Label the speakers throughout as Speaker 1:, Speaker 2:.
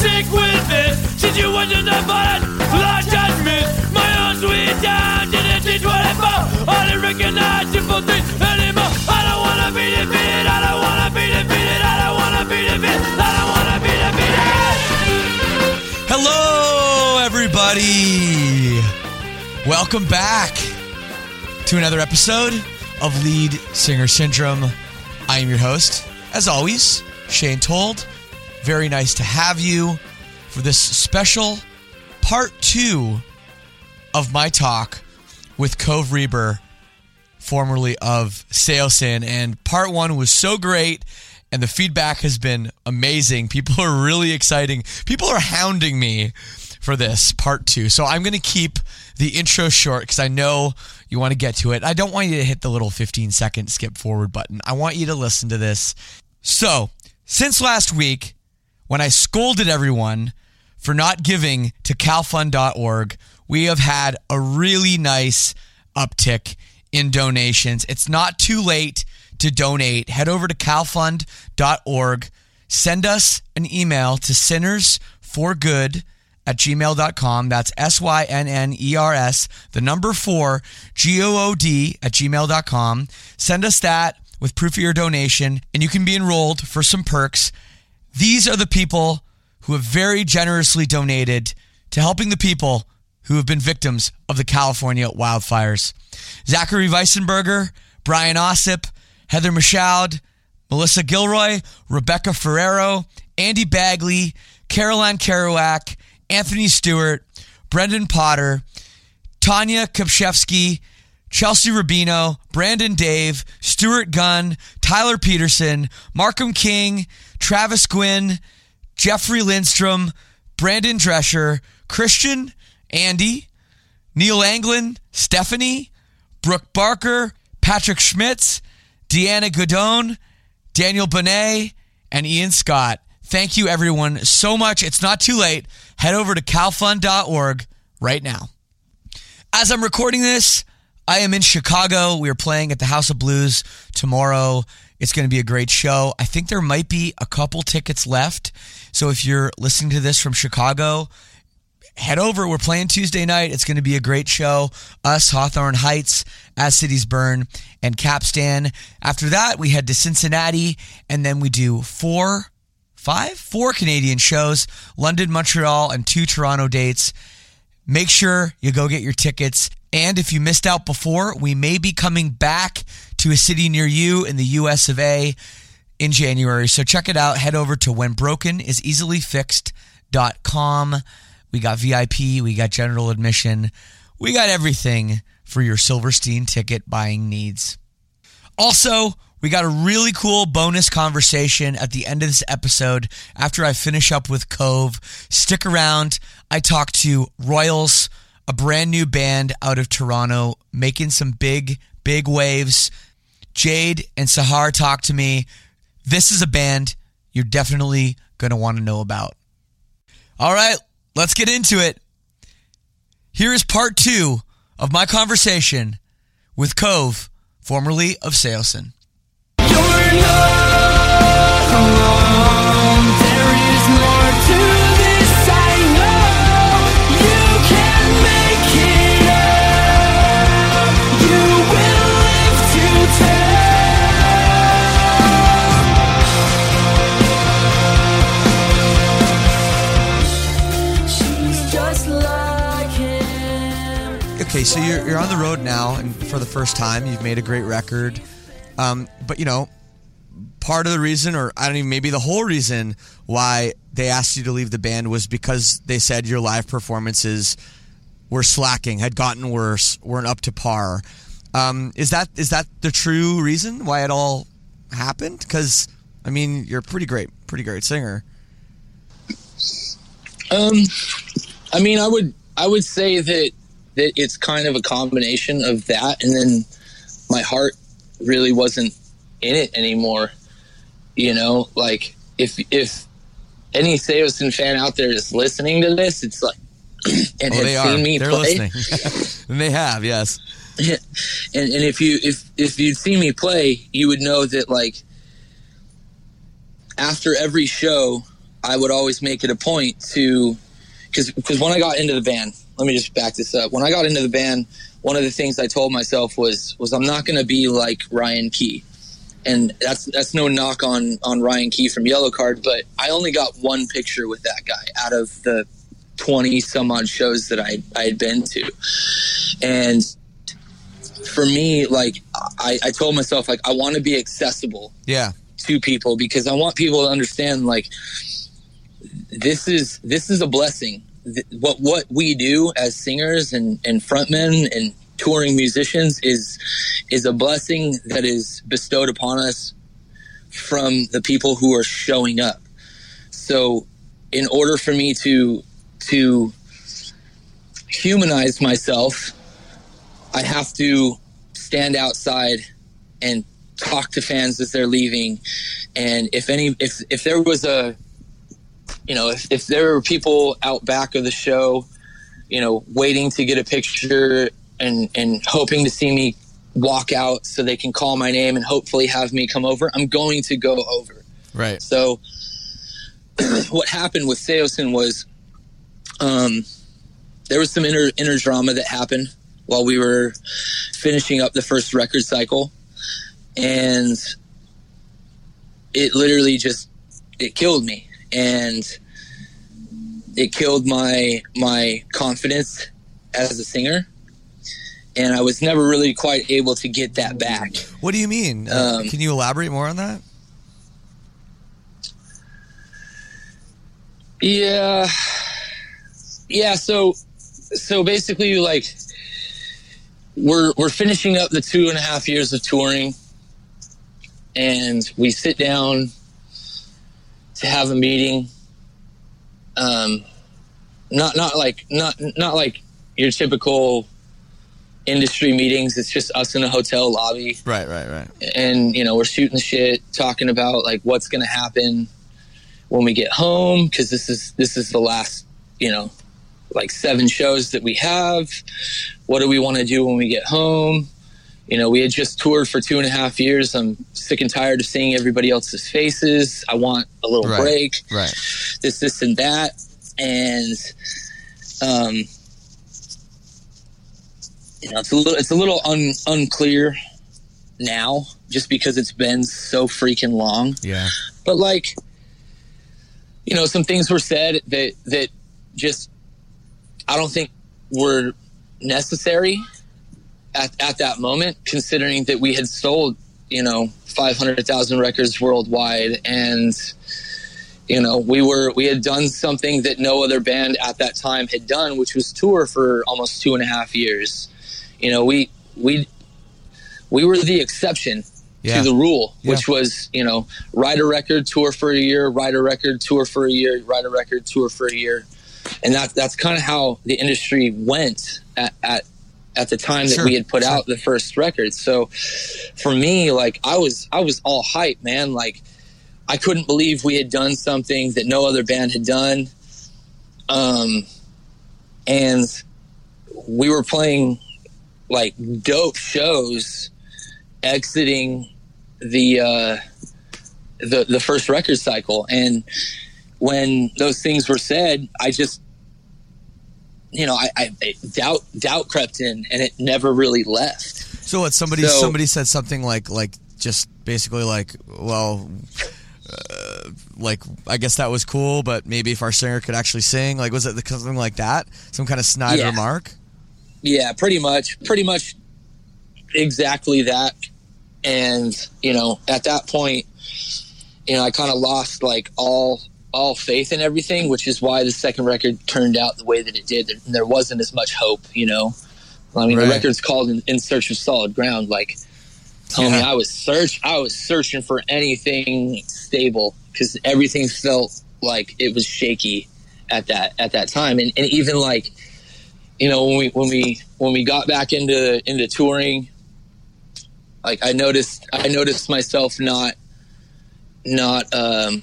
Speaker 1: Sick with this. Situation that violent, blind judgment. My own sweet down, didn't teach what I fought. I didn't things anymore. I don't wanna be defeated, I don't wanna be defeated, I don't wanna be defeated, I don't wanna be defeated.
Speaker 2: Hello, everybody. Welcome back to another episode of Lead Singer Syndrome. I am your host, as always, Shane Told. Very nice to have you for this special part two of my talk with Cove Reber, formerly of Saosin. And part one was so great, and the feedback has been amazing. People are really exciting. People are hounding me for this part two. So I'm going to keep the intro short because I know you want to get to it. I don't want you to hit the little 15 second skip forward button. I want you to listen to this. So, since last week, when I scolded everyone for not giving to calfund.org, we have had a really nice uptick in donations. It's not too late to donate. Head over to calfund.org. Send us an email to sinnersforgood at gmail.com. That's S Y N N E R S, the number four, G O O D at gmail.com. Send us that with proof of your donation, and you can be enrolled for some perks. These are the people who have very generously donated to helping the people who have been victims of the California wildfires. Zachary Weissenberger, Brian Ossip, Heather Michaud, Melissa Gilroy, Rebecca Ferrero, Andy Bagley, Caroline Kerouac, Anthony Stewart, Brendan Potter, Tanya Kopchevsky, Chelsea Rubino, Brandon Dave, Stuart Gunn, Tyler Peterson, Markham King, Travis Gwynn, Jeffrey Lindstrom, Brandon Drescher, Christian, Andy, Neil Anglin, Stephanie, Brooke Barker, Patrick Schmitz, Deanna Godone, Daniel Bonet, and Ian Scott. Thank you, everyone, so much. It's not too late. Head over to calfund.org right now. As I'm recording this, I am in Chicago. We are playing at the House of Blues tomorrow. It's going to be a great show. I think there might be a couple tickets left. So if you're listening to this from Chicago, head over. We're playing Tuesday night. It's going to be a great show. Us, Hawthorne Heights, As Cities Burn, and Capstan. After that, we head to Cincinnati, and then we do four, five, four Canadian shows London, Montreal, and two Toronto dates. Make sure you go get your tickets. And if you missed out before, we may be coming back to a city near you in the US of A in January. So check it out. Head over to whenbrokenisEasily We got VIP, we got general admission, we got everything for your Silverstein ticket buying needs. Also, we got a really cool bonus conversation at the end of this episode after I finish up with Cove. Stick around. I talk to RYLS, a brand new band out of Toronto, making some big, big waves. Jade and Sahar talk to me. This is a band you're definitely going to want to know about. All right, let's get into it. Here is part two of my conversation with Cove, formerly of Saosin. Okay, so you're, you're on the road now, and for the first time, you've made a great record. Um, but you know, part of the reason, or I don't even, maybe the whole reason why they asked you to leave the band was because they said your live performances were slacking, had gotten worse, weren't up to par. Um, is that is that the true reason why it all happened? Because I mean, you're a pretty great, pretty great singer.
Speaker 3: Um, I mean, I would I would say that that it's kind of a combination of that, and then my heart really wasn't in it anymore. You know, like if if any Saosin fan out there is listening to this, it's like and
Speaker 2: Oh,
Speaker 3: has
Speaker 2: they
Speaker 3: seen
Speaker 2: are.
Speaker 3: me
Speaker 2: They're
Speaker 3: play.
Speaker 2: listening, and they have, yes.
Speaker 3: and, and if you if if you'd seen me play, you would know that like after every show, I would always make it a point to because because when I got into the band, let me just back this up. When I got into the band, one of the things I told myself was was I'm not going to be like Ryan Key, and that's that's no knock on on Ryan Key from Yellowcard, but I only got one picture with that guy out of the twenty some odd shows that I I had been to, and for me, like I, I told myself, like I want to be accessible
Speaker 2: Yeah,
Speaker 3: to people because I want people to understand, like this is this is a blessing. Th- What what we do as singers and and frontmen and touring musicians is is a blessing that is bestowed upon us from the people who are showing up. So, in order for me to to humanize myself, I have to stand outside and talk to fans as they're leaving. And if any, if if there was a, you know, if, if there were people out back of the show, you know, waiting to get a picture and and hoping to see me walk out so they can call my name and hopefully have me come over, I'm going to go over.
Speaker 2: right.
Speaker 3: So what happened with Saosin was um, there was some inner inner drama that happened while we were finishing up the first record cycle, and it literally just it killed me, and it killed my my confidence as a singer. And I was never really quite able to get that back.
Speaker 2: What do you mean?
Speaker 3: Um,
Speaker 2: can you elaborate more on that?
Speaker 3: Yeah. Yeah, so so basically like we're we're finishing up the two and a half years of touring and we sit down to have a meeting. Um not not like not not like your typical industry meetings. It's just us in a hotel lobby
Speaker 2: Right, right, right.
Speaker 3: and you know we're shooting shit talking about like what's going to happen when we get home because this is this is the last you know like seven shows that we have what do we want to do when we get home you know we had just toured for two and a half years i'm sick and tired of seeing everybody else's faces i want a little
Speaker 2: Right.
Speaker 3: break
Speaker 2: Right.
Speaker 3: this, this, and that, and um, you know, it's a little, it's a little un, unclear now, just because it's been so freaking long.
Speaker 2: Yeah.
Speaker 3: But like, you know, some things were said that that just I don't think were necessary at at that moment, considering that we had sold, you know, five hundred thousand records worldwide and you know we were we had done something that no other band at that time had done which was tour for almost two and a half years you know we we we were the exception
Speaker 2: Yeah.
Speaker 3: to the rule
Speaker 2: Yeah.
Speaker 3: which was you know write a record tour for a year write a record tour for a year write a record tour for a year and that that's kind of how the industry went at, at at the time that
Speaker 2: Sure,
Speaker 3: we had put
Speaker 2: sure.
Speaker 3: out the first record so for me like i was i was all hype man like I couldn't believe we had done something that no other band had done. Um, and we were playing like dope shows exiting the uh, the the first record cycle and when those things were said I just you know I, I doubt doubt crept in and it never really left
Speaker 2: So what? Somebody
Speaker 3: So-
Speaker 2: somebody said something like like just basically like well. Uh, like I guess that was cool, but maybe if our singer could actually sing, like was it something like that? Some kind of snide
Speaker 3: Yeah.
Speaker 2: remark?
Speaker 3: Yeah, pretty much, pretty much exactly that. And, you know, at that point, you know, I kind of lost like all all faith in everything, which is why the second record turned out the way that it did. There, there wasn't as much hope, you know. I mean,
Speaker 2: Right.
Speaker 3: the record's called in, in Search of Solid Ground. Like, homie,
Speaker 2: Yeah.
Speaker 3: I was search, I was searching for anything stable because everything felt like it was shaky at that at that time, and, and even like you know when we when we when we got back into into touring like i noticed i noticed myself not not um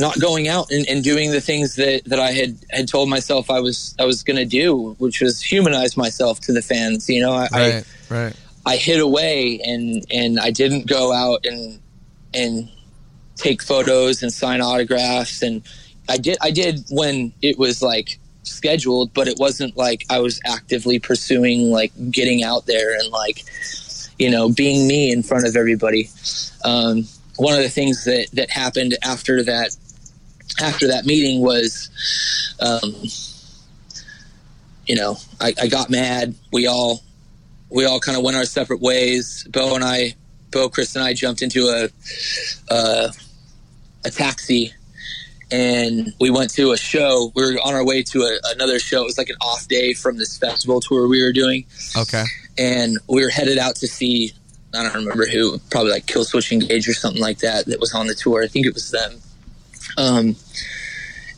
Speaker 3: not going out and, and doing the things that that i had had told myself i was i was going to do which was humanize myself to the fans you know? I, I
Speaker 2: Right, right.
Speaker 3: I hid away and and I didn't go out and and take photos and sign autographs. And I did I did when it was like scheduled but it wasn't like I was actively pursuing like getting out there and like you know being me in front of everybody. Um, one of the things that that happened after that after that meeting was um, you know I, I got mad we all we all kind of went our separate ways. Bo and I, Bo, Chris, and I jumped into a uh, a taxi, and we went to a show. We were on our way to a, another show. It was like an off day from this festival tour we were doing,
Speaker 2: Okay.
Speaker 3: and we were headed out to see. I don't remember who, probably like Killswitch Engage or something like that. That was on the tour. I think it was them. Um,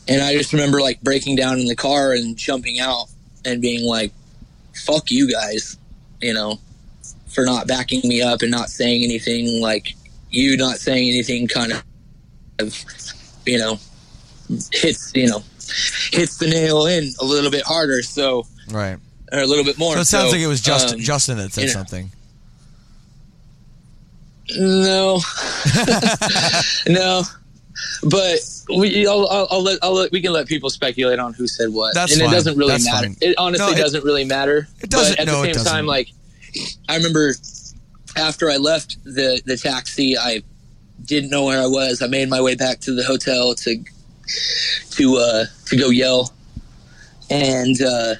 Speaker 3: and I just remember like breaking down in the car and jumping out and being like, "Fuck you guys." you know, for not backing me up and not saying anything like you not saying anything kind of, you know, hits, you know, hits the nail in a little bit harder. So,
Speaker 2: Right.
Speaker 3: or a little bit more.
Speaker 2: So it sounds like it was Justin
Speaker 3: um,
Speaker 2: Justin that said
Speaker 3: you know.
Speaker 2: something.
Speaker 3: No, no, but we, I'll, I'll, I'll let, I'll let, we can let people speculate on who said what,
Speaker 2: That's
Speaker 3: and
Speaker 2: fine.
Speaker 3: it doesn't really
Speaker 2: That's
Speaker 3: matter.
Speaker 2: fine.
Speaker 3: It honestly
Speaker 2: No, it-
Speaker 3: doesn't really matter.
Speaker 2: It doesn't-
Speaker 3: But at
Speaker 2: no,
Speaker 3: the same time, like I remember after I left the the taxi, I didn't know where I was. I made my way back to the hotel to to uh, to go yell, and uh,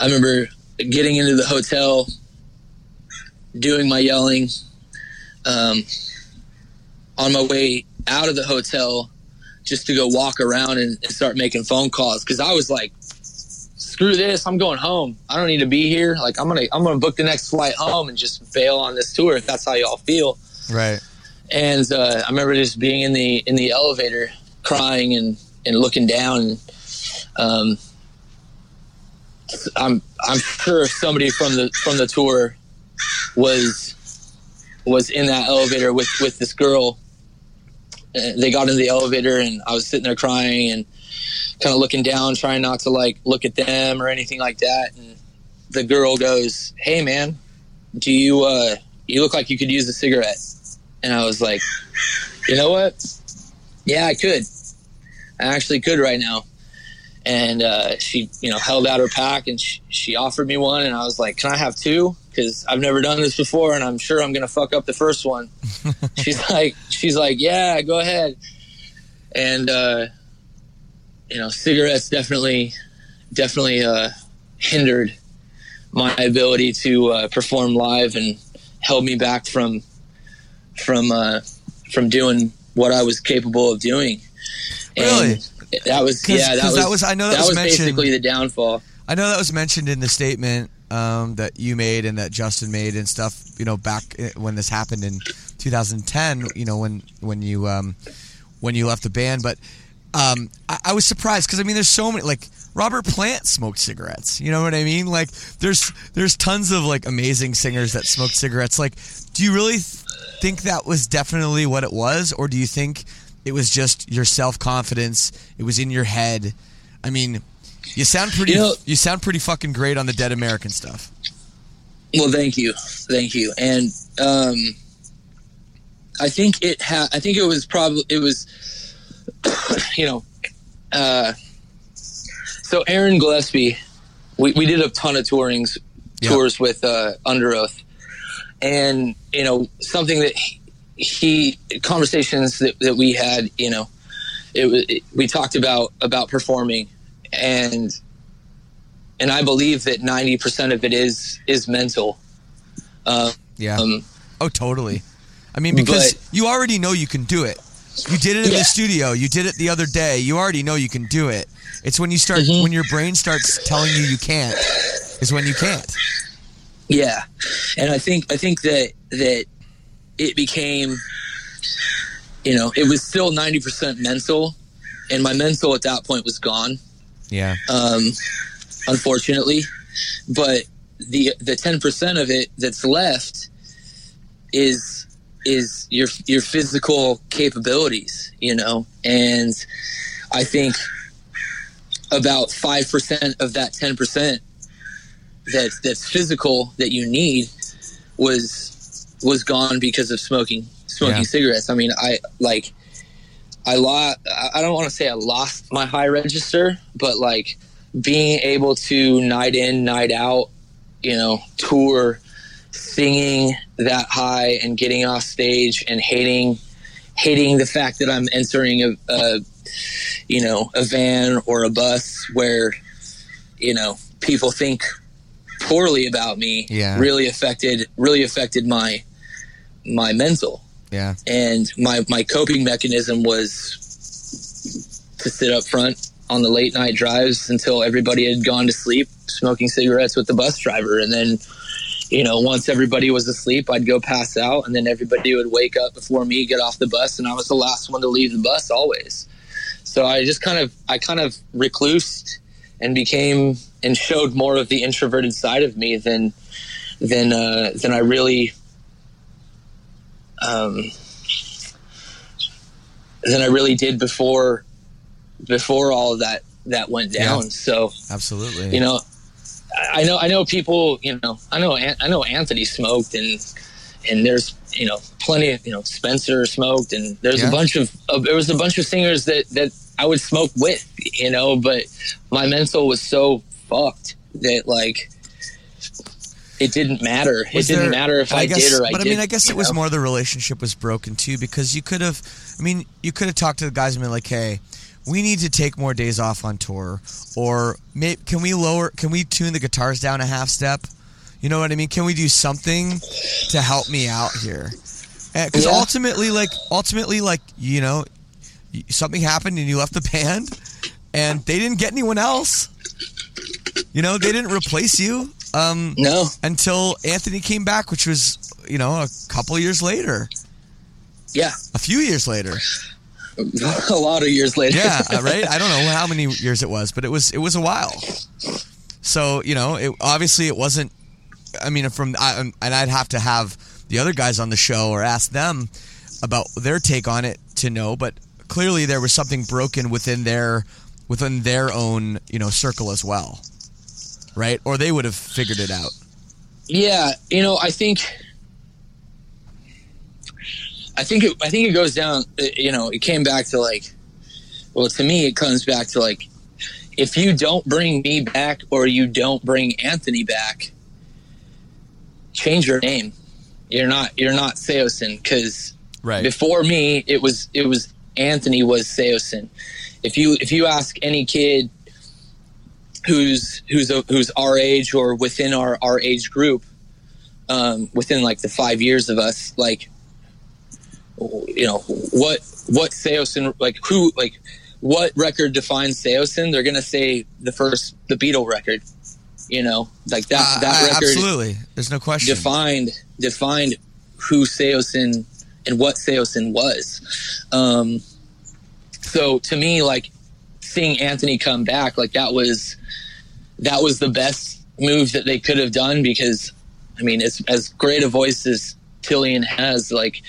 Speaker 3: I remember getting into the hotel, doing my yelling. Um, on my way out of the hotel, just to go walk around and, and start making phone calls because I was like, "Screw this! I'm going home. I don't need to be here. Like I'm gonna I'm gonna book the next flight home and just bail on this tour if that's how y'all feel."
Speaker 2: Right.
Speaker 3: and uh, I remember just being in the in the elevator, crying and and looking down. And, um, I'm I'm sure somebody from the from the tour was was in that elevator with with this girl. They got in the elevator, and I was sitting there crying and kind of looking down, trying not to like look at them or anything like that. And the girl goes, "Hey, man, do you uh, you look like you could use a cigarette?" And I was like, you know what? Yeah, I could. I actually could right now. And uh, she, you know, held out her pack and she, she offered me one. And I was like, can I have two? Because I've never done this before, and I'm sure I'm gonna fuck up the first one. she's like, she's like, yeah, go ahead. And uh, you know, cigarettes definitely, definitely uh, hindered my ability to uh, perform live and held me back from from uh, from doing what I was capable of doing. And
Speaker 2: Really?
Speaker 3: That was, yeah. That was,
Speaker 2: that was- I know that was mentioned-
Speaker 3: basically the downfall.
Speaker 2: I know that was mentioned in the statement um, that you made and that Justin made and stuff. You know, back uh, when this happened in 2010. You know, when when you um, when you left the band, but um, I, I was surprised because I mean, there's so many like Robert Plant smoked cigarettes. You know what I mean? Like, there's there's tons of like amazing singers that smoked cigarettes. Like, do you really? Th- think that was definitely what it was, or do you think it was just your self confidence? It was in your head. I mean, you sound pretty.
Speaker 3: You know-
Speaker 2: you sound pretty fucking great on the Dead American stuff.
Speaker 3: Well, thank you, thank you, and um, I think it had. I think it was probably it was, you know, uh, so Aaron Gillespie, we, we did a ton of tourings
Speaker 2: Yeah.
Speaker 3: tours with uh, Underoath, and you know something that he, he conversations that, that we had, you know, it, it we talked about about performing and and I believe that ninety percent of it is is mental. Uh,
Speaker 2: Yeah.
Speaker 3: um,
Speaker 2: oh, totally. I mean, because
Speaker 3: But-
Speaker 2: you already know you can do it. You did it in
Speaker 3: Yeah.
Speaker 2: the studio. You did it the other day. You already know you can do it. It's when you start
Speaker 3: Mhm.
Speaker 2: when your brain starts telling you you can't is when you can't.
Speaker 3: yeah, and I think I think that that it became, you know, it was still ninety percent mental, and my mental at that point was gone.
Speaker 2: Yeah.
Speaker 3: um, unfortunately. But the the ten percent of it that's left is is your your physical capabilities, you know, and I think about five percent of that ten percent that that's physical that you need was was gone because of smoking smoking
Speaker 2: Yeah.
Speaker 3: cigarettes. I mean, I like I lost. I don't want to say I lost my high register, but like being able to night in, night out, you know, tour, singing that high and getting off stage and hating, hating the fact that I'm entering a, a you know, a van or a bus where, you know, people think poorly about me.
Speaker 2: Yeah.
Speaker 3: Really affected. Really affected my my mental
Speaker 2: Yeah.
Speaker 3: and my my coping mechanism was to sit up front on the late night drives until everybody had gone to sleep smoking cigarettes with the bus driver and then you know once everybody was asleep i'd go pass out and then everybody would wake up before me get off the bus and i was the last one to leave the bus always so i just kind of i kind of reclused and became and showed more of the introverted side of me than than uh, than i really um, than I really did before before all of that that went down.
Speaker 2: Yeah.
Speaker 3: So
Speaker 2: Absolutely.
Speaker 3: you know, I know I know people. You know, I know I know Anthony smoked and and there's you know plenty of you know Spencer smoked and there's
Speaker 2: Yeah.
Speaker 3: a bunch of uh, there was a bunch of singers that that I would smoke with. You know, but my mental was so fucked that like. It didn't matter. It
Speaker 2: Was
Speaker 3: didn't
Speaker 2: there-
Speaker 3: matter if I,
Speaker 2: guess,
Speaker 3: did or I didn't.
Speaker 2: But I
Speaker 3: didn't.
Speaker 2: mean, I guess it was more the relationship was broken too because you could have. I mean, you could have talked to the guys and been like, "Hey, we need to take more days off on tour, or may, can we lower? Can we tune the guitars down a half step? You know what I mean? Can we do something to help me out here? Eh, because
Speaker 3: Yeah.
Speaker 2: ultimately, like ultimately, like you know, something happened and you left the band, and they didn't get anyone else. You know, they didn't replace you. Um,
Speaker 3: No,
Speaker 2: until Anthony came back, which was you know a couple years later,
Speaker 3: yeah,
Speaker 2: a few years later.
Speaker 3: a lot of years later.
Speaker 2: Yeah, uh, right. I don't know how many years it was, but it was it was a while. So you know, it, obviously it wasn't. I mean, from I, um, and I'd have to have the other guys on the show or ask them about their take on it to know. But clearly, there was something broken within their within their own you know circle as well, right? Or they would have figured it out.
Speaker 3: Yeah, you know, I think, I think it, I think it goes down. You know, it came back to like, well, to me, it comes back to like, if you don't bring me back or you don't bring Anthony back, change your name. You're not you're not Saosin because
Speaker 2: Right.
Speaker 3: before me it was it was Anthony was Saosin. If you if you ask any kid who's who's a, who's our age or within our our age group, um, within like the five years of us, like you know what what Saosin like who like what record defines Saosin? They're gonna say the first the Beatle record. You know, like that
Speaker 2: Uh,
Speaker 3: that record
Speaker 2: absolutely. There's no question.
Speaker 3: defined defined who Saosin and what Saosin was. Um, so to me, like seeing Anthony come back, like that was that was the best move that they could have done because I mean, as as great a voice as Tilian has. Like,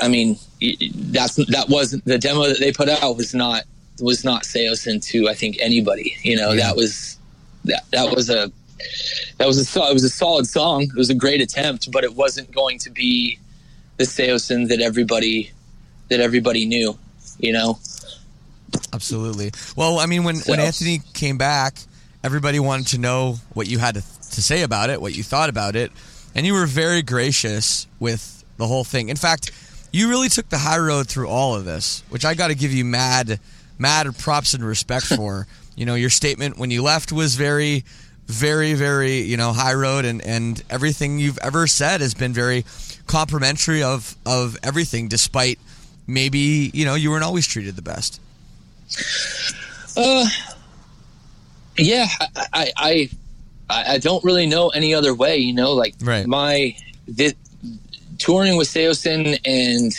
Speaker 3: I mean, that's that wasn't the demo that they put out was not was not Saosin to I think anybody. You know,
Speaker 2: Yeah.
Speaker 3: that was that that was a that was a it was a solid song. It was a great attempt, but it wasn't going to be the Saosin that everybody that everybody knew. You know,
Speaker 2: Absolutely. Well, I mean, when when Anthony came back, everybody wanted to know what you had to, to say about it, what you thought about it, and you were very gracious with the whole thing. In fact, you really took the high road through all of this, which I got to give you mad, mad props and respect for. you know, your statement when you left was very, very, very, you know, high road, and and everything you've ever said has been very complimentary of of everything, despite maybe you know you weren't always treated the best.
Speaker 3: Uh, yeah, I, I, I, I don't really know any other way. You know, like
Speaker 2: Right.
Speaker 3: my this, touring with Saosin and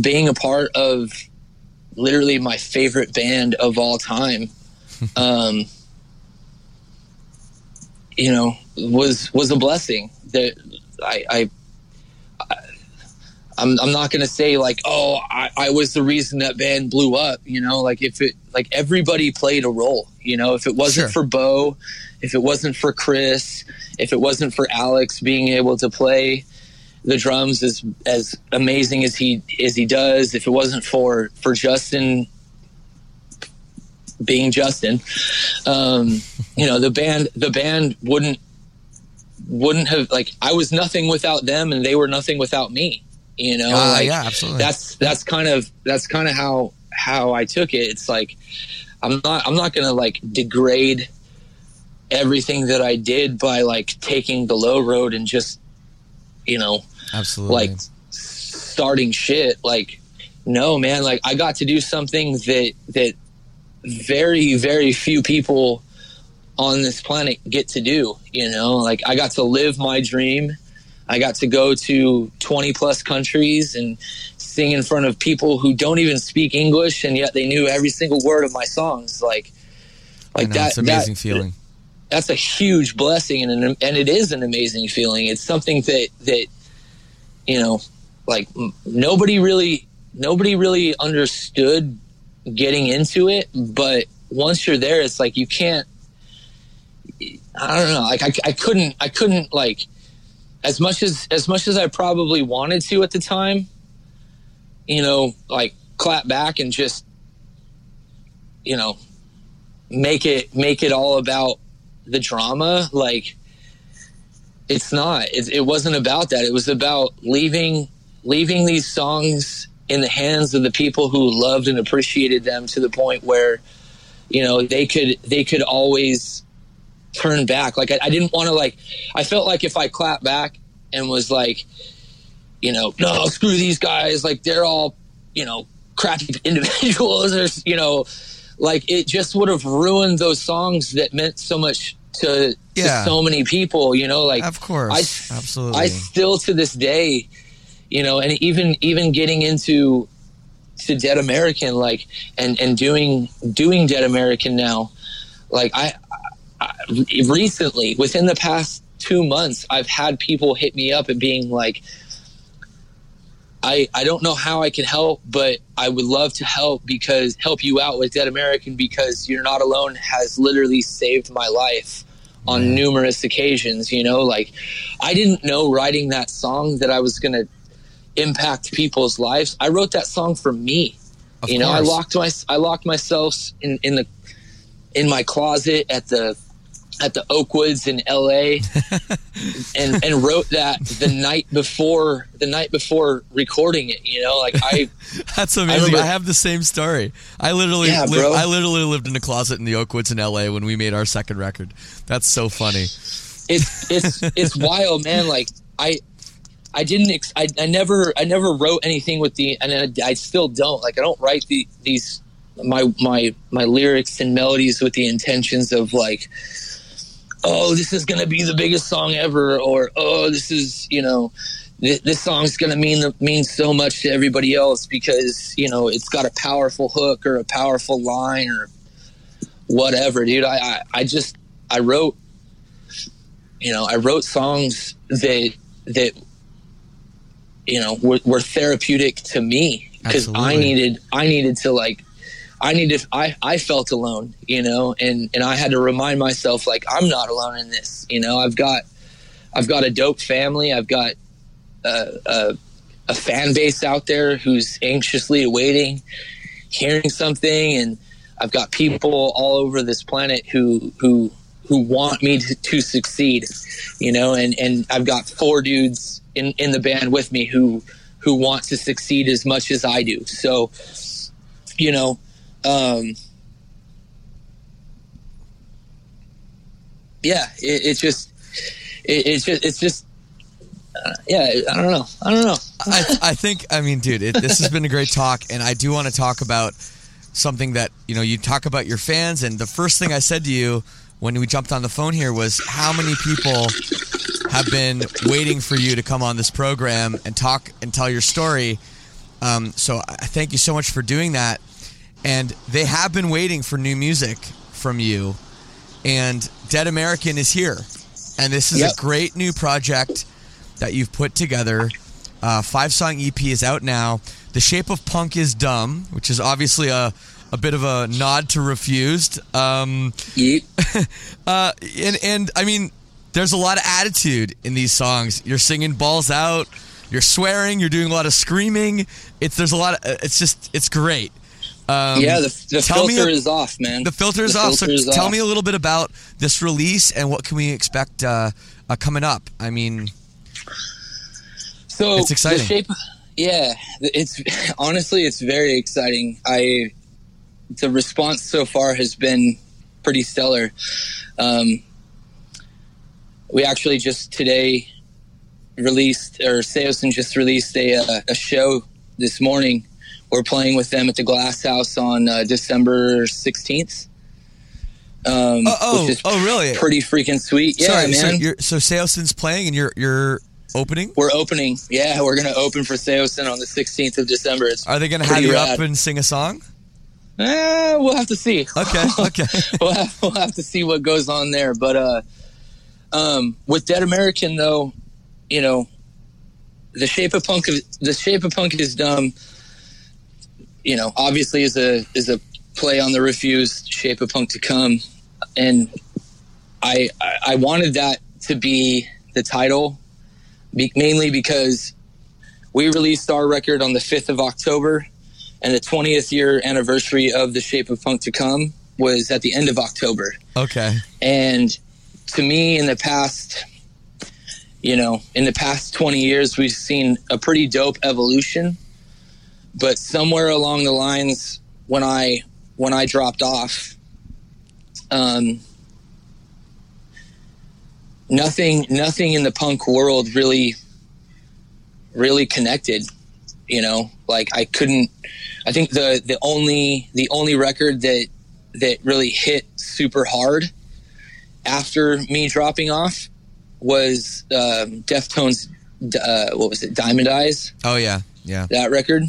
Speaker 3: being a part of literally my favorite band of all time. um, you know, was was a blessing. That I, I I'm, I'm not going to say like, oh, I, I was the reason that band blew up. You know, like if it, like everybody played a role. You know, if it wasn't
Speaker 2: Sure.
Speaker 3: for Bo, if it wasn't for Chris, if it wasn't for Alex being able to play the drums as as amazing as he as he does, if it wasn't for for Justin being Justin, um, you know, the band the band wouldn't wouldn't have like I was nothing without them, and they were nothing without me. You know,
Speaker 2: Ah,
Speaker 3: like,
Speaker 2: yeah, absolutely.
Speaker 3: that's that's kind of that's kind of how how I took it. It's like I'm not I'm not gonna like degrade everything that I did by like taking the low road and just you know
Speaker 2: Absolutely.
Speaker 3: like starting shit like no man like i got to do something that that very very few people on this planet get to do you know like i got to live my dream i got to go to 20 plus countries and sing in front of people who don't even speak english and yet they knew every single word of my songs like like
Speaker 2: know,
Speaker 3: that
Speaker 2: amazing
Speaker 3: that,
Speaker 2: feeling.
Speaker 3: that's a huge blessing and an, and it is an amazing feeling. It's something that that you know, like nobody really nobody really understood getting into it, but once you're there, it's like you can't. I don't know. Like I, I couldn't I couldn't like as much as as much as I probably wanted to at the time. You know, like clap back and just you know make it make it all about the drama like it's not it, it wasn't about that it was about leaving leaving these songs in the hands of the people who loved and appreciated them to the point where you know they could they could always turn back like i, I didn't want to like i felt like if i clapped back and was like you know no screw these guys like they're all you know crappy individuals or you know like it just would have ruined those songs that meant so much to,
Speaker 2: Yeah.
Speaker 3: to so many people you know like
Speaker 2: Of course,
Speaker 3: I,
Speaker 2: absolutely.
Speaker 3: I still to this day you know and even even getting into to dead american like and and doing doing dead american now like i, I recently within the past two months i've had people hit me up and being like I, I don't know how I can help, but I would love to help because help you out with Dead American because You're Not Alone has literally saved my life on numerous occasions. You know, like I didn't know writing that song that I was going to impact people's lives. I wrote that song for me.
Speaker 2: Of
Speaker 3: you know, I locked my I locked myself in, in the in my closet at the at the Oakwoods in LA and and wrote that the night before the night before recording it, you know, like I
Speaker 2: That's amazing. I,
Speaker 3: remember-
Speaker 2: have the same story. I literally,
Speaker 3: Yeah,
Speaker 2: lived,
Speaker 3: bro.
Speaker 2: I literally lived in a closet in the Oakwoods in LA when we made our second record. That's so funny.
Speaker 3: it's it's it's wild, man. Like I I didn't ex- I, I never I never wrote anything with the and I, I still don't like I don't write the these my my my lyrics and melodies with the intentions of like oh this is gonna be the biggest song ever or oh this is you know this, this song's gonna mean mean so much to everybody else because you know it's got a powerful hook or a powerful line or whatever dude. I I, I just I wrote you know, I wrote songs that that you know were, were therapeutic to me because I needed I needed to like I needed I I felt alone, you know, and and I had to remind myself like I'm not alone in this, you know. I've got I've got a dope family. I've got a, a, a fan base out there who's anxiously awaiting hearing something, and I've got people all over this planet who who who want me to, to succeed, you know. And and I've got four dudes in in the band with me who who want to succeed as much as I do. So, you know. Um, yeah, it, it's just, it, it's just, it's just, uh, yeah, I don't know. I don't know.
Speaker 2: I, I think, I mean, dude, it, this has been a great talk, and I do want to talk about something that you know you talk about your fans, and the first thing I said to you when we jumped on the phone here was how many people have been waiting for you to come on this program and talk and tell your story. Um, so I thank you so much for doing that, and they have been waiting for new music from you, and Dead American is here, and this is
Speaker 3: Yep.
Speaker 2: a great new project that you've put together. Uh, five song EP is out now. The Shape of Punk is Dumb, which is obviously a, a bit of a nod to Refused. Um,
Speaker 3: Yeet.
Speaker 2: uh, and, and I mean, there's a lot of attitude in these songs. You're singing balls out, you're swearing, you're doing a lot of screaming. It's there's a lot of it's just it's great. Um,
Speaker 3: yeah, the, the filter
Speaker 2: a-
Speaker 3: is off, man.
Speaker 2: the filter is
Speaker 3: The
Speaker 2: off. So
Speaker 3: filter is
Speaker 2: tell
Speaker 3: off.
Speaker 2: me a little bit about this release and what can we expect uh, uh, coming up. I mean,
Speaker 3: So
Speaker 2: It's exciting.
Speaker 3: Shape, yeah, it's honestly it's very exciting. I the response so far has been pretty stellar. Um, we actually just today released, or Saosin just released a uh, a show this morning. We're playing with them at the Glass House on uh, December sixteenth. Um,
Speaker 2: Oh, oh, oh, really?
Speaker 3: Pretty freaking sweet. Yeah,
Speaker 2: sorry,
Speaker 3: man.
Speaker 2: so Saosin's playing and you're you're opening.
Speaker 3: We're opening. Yeah, we're gonna open for Saosin on the 16th of December. It's
Speaker 2: Are they going to have you
Speaker 3: rad.
Speaker 2: up and sing a song?
Speaker 3: Eh, we'll have to see.
Speaker 2: Okay, okay.
Speaker 3: we'll, have, we'll have to see what goes on there. But uh, um, with Dead American, though, you know, the shape of punk, the shape of punk is dumb. You know, obviously is a is a play on the refused shape of punk to come, and I I, wanted that to be the title, be, mainly because we released our record on the fifth of October and the 20th year anniversary of the shape of punk to come was at the end of october.
Speaker 2: Okay.
Speaker 3: and to me in the past you know in the past 20 years we've seen a pretty dope evolution but somewhere along the lines when i when i dropped off um nothing nothing in the punk world really really connected you know? Like i couldn't i think the the only the only record that that really hit super hard after me dropping off was um, deftones uh, what was it? Diamond eyes?
Speaker 2: Oh yeah, yeah.
Speaker 3: that record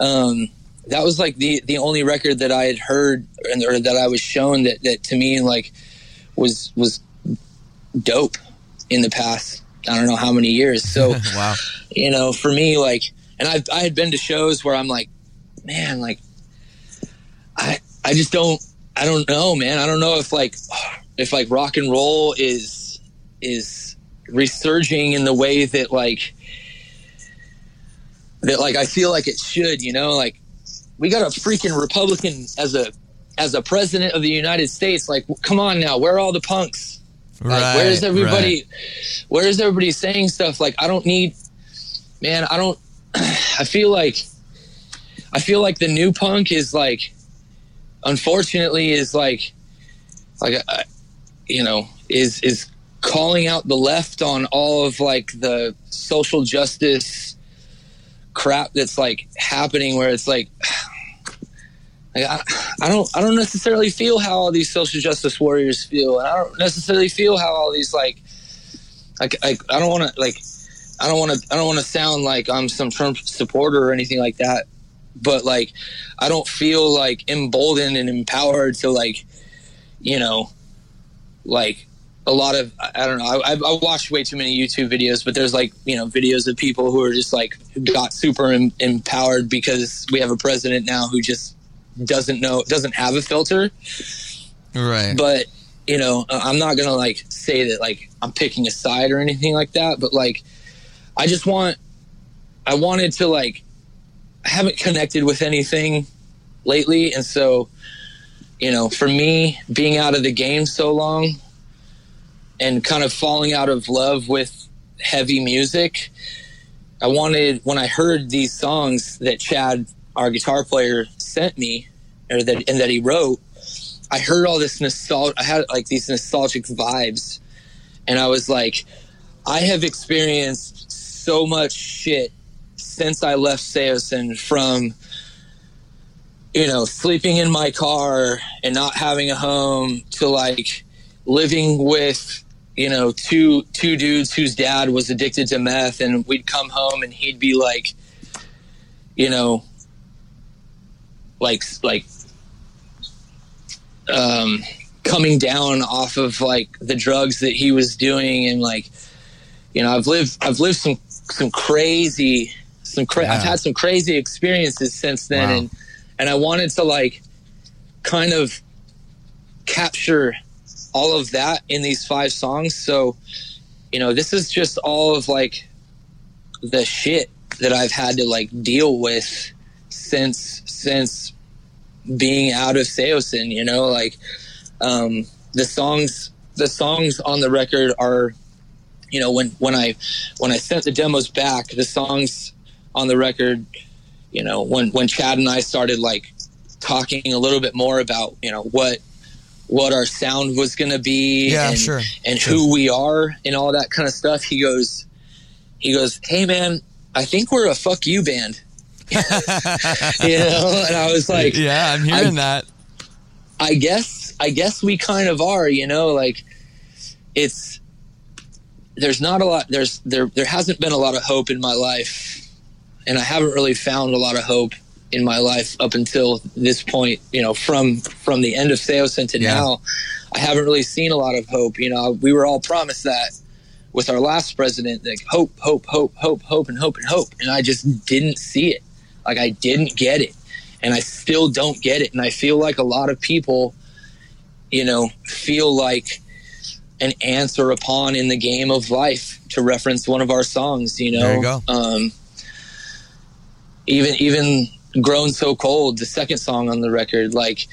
Speaker 3: um that was like the the only record that i had heard and or that i was shown that that to me like was was dope in the past i don't know how many years so
Speaker 2: wow.
Speaker 3: you know, for me, like, and I I had been to shows where I'm like, man, like, I I just don't I don't know, man. I don't know if like if like rock and roll is is resurging in the way that like that like I feel like it should, you know, like we got a freaking Republican as a as a president of the United States. Like, come on now, where are all the punks? Like,
Speaker 2: Right.
Speaker 3: where's everybody?
Speaker 2: right.
Speaker 3: Where's everybody saying stuff like I don't need? Man, I don't. I feel like I feel like the new punk is like, unfortunately, is like, like uh, you know, is is calling out the left on all of like the social justice crap that's like happening where it's like like, I, I don't I don't necessarily feel how all these social justice warriors feel, and I don't necessarily feel how all these like like, like I don't want to like I don't want to I don't want to sound like I'm some Trump supporter or anything like that, but like I don't feel like emboldened and empowered to like you know like a lot of I don't know. I, I watched way too many YouTube videos, but there's like you know videos of people who are just like got super em- empowered because we have a president now who just doesn't know doesn't have a filter.
Speaker 2: Right.
Speaker 3: But you know, uh, I'm not gonna like say that like I'm picking a side or anything like that. But like, I just want I wanted to like I haven't connected with anything lately, and so you know, for me being out of the game so long and kind of falling out of love with heavy music, I wanted when I heard these songs that Chad, our guitar player, sent me, or that and that he wrote. I heard all this nostalgia. I had like these nostalgic vibes, and I was like, I have experienced so much shit since I left Saosin from you know, sleeping in my car and not having a home to like living with, you know, two two dudes whose dad was addicted to meth and we'd come home and he'd be like, you know, like like um coming down off of like the drugs that he was doing and like you know, I've lived I've lived some some crazy some cra-. I've had some crazy experiences since then
Speaker 2: Wow.
Speaker 3: and and I wanted to like kind of capture all of that in these five songs. So, you know, this is just all of like the shit that I've had to like deal with since since being out of Saosin, you know, like um the songs the songs on the record are you know when when I when I sent the demos back, the songs on the record you know when when chad and i started like talking a little bit more about you know what what our sound was going to be
Speaker 2: Yeah,
Speaker 3: and,
Speaker 2: sure,
Speaker 3: and
Speaker 2: sure.
Speaker 3: who we are and all that kind of stuff. He goes he goes hey man i think we're a fuck you band. You know? And i was like
Speaker 2: yeah, I'm hearing that.
Speaker 3: I guess I guess we kind of are, you know, like it's there's not a lot there's there there hasn't been a lot of hope in my life and I haven't really found a lot of hope in my life up until this point, you know, from from the end of Saosin to
Speaker 2: Yeah.
Speaker 3: now. I haven't really seen a lot of hope, you know. We were all promised that with our last president, like hope, hope, hope, hope, hope and hope and hope, and I just didn't see it. Like I didn't get it and I still don't get it. And I feel like a lot of people, you know, feel like an answer upon in the game of life to reference one of our songs, you know.
Speaker 2: There you go.
Speaker 3: Um, even even grown so cold, the second song on the record, like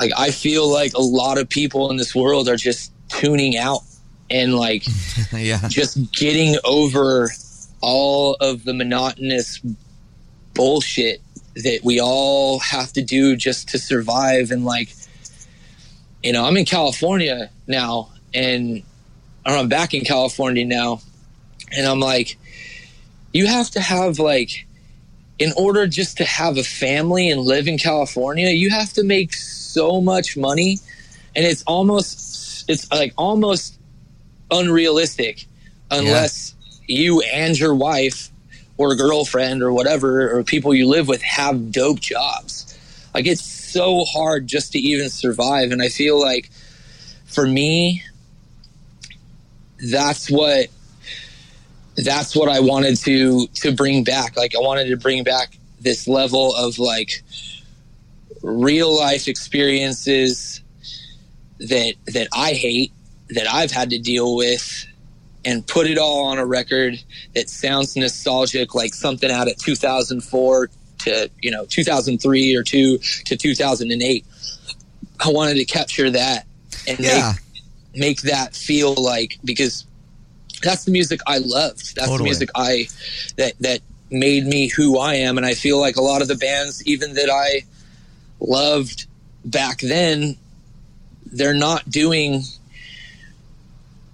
Speaker 3: like I feel like a lot of people in this world are just tuning out and like
Speaker 2: yeah.
Speaker 3: just getting over all of the monotonous bullshit that we all have to do just to survive and like you know i'm in california now and or i'm back in california now and i'm like you have to have like in order just to have a family and live in california you have to make so much money. And it's almost it's like almost unrealistic unless you and your wife or girlfriend or whatever or people you live with have dope jobs. Like it's so hard just to even survive. And i feel like for me that's what that's what i wanted to to bring back like i wanted to bring back this level of like real life experiences that that i hate that i've had to deal with and put it all on a record that sounds nostalgic, like something out of 2004 to you know 2003 or two to 2008. I wanted to capture that and
Speaker 2: Yeah.
Speaker 3: make make that feel like because that's the music I loved. That's
Speaker 2: Totally.
Speaker 3: the music I that that made me who I am, and I feel like a lot of the bands, even that I loved back then, they're not doing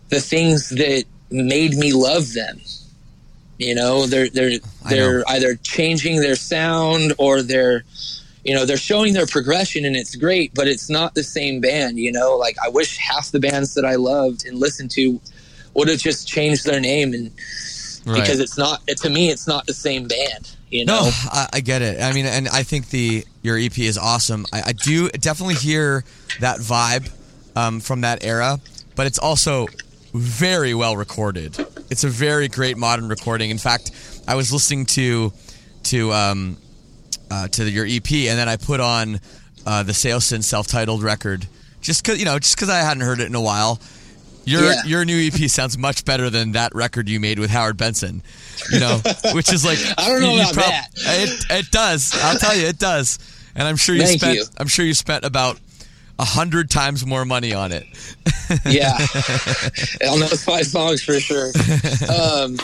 Speaker 3: the things that made me love them. You know, they're they're they're
Speaker 2: know.
Speaker 3: either changing their sound or they're you know, they're showing their progression and it's great, but it's not the same band, you know? Like I wish half the bands that I loved and listened to would have just changed their name and
Speaker 2: Right.
Speaker 3: because it's not to me it's not the same band, you know.
Speaker 2: No, I, I get it. I mean, and I think the your EP is awesome. I, I do definitely hear that vibe um, from that era, but it's also very well recorded. It's a very great modern recording. In fact, I was listening to to um, uh, to your EP, and then I put on uh, the Saosin self-titled record just because you know just because I hadn't heard it in a while. Your
Speaker 3: Yeah.
Speaker 2: your new EP sounds much better than that record you made with Howard Benson. You know, which is like
Speaker 3: I don't know about that.
Speaker 2: It it does. I'll tell you, it does. And I'm sure you
Speaker 3: Thank
Speaker 2: spent.
Speaker 3: you.
Speaker 2: I'm sure you spent about a hundred times more money on it.
Speaker 3: Yeah, on those five songs for sure. Um,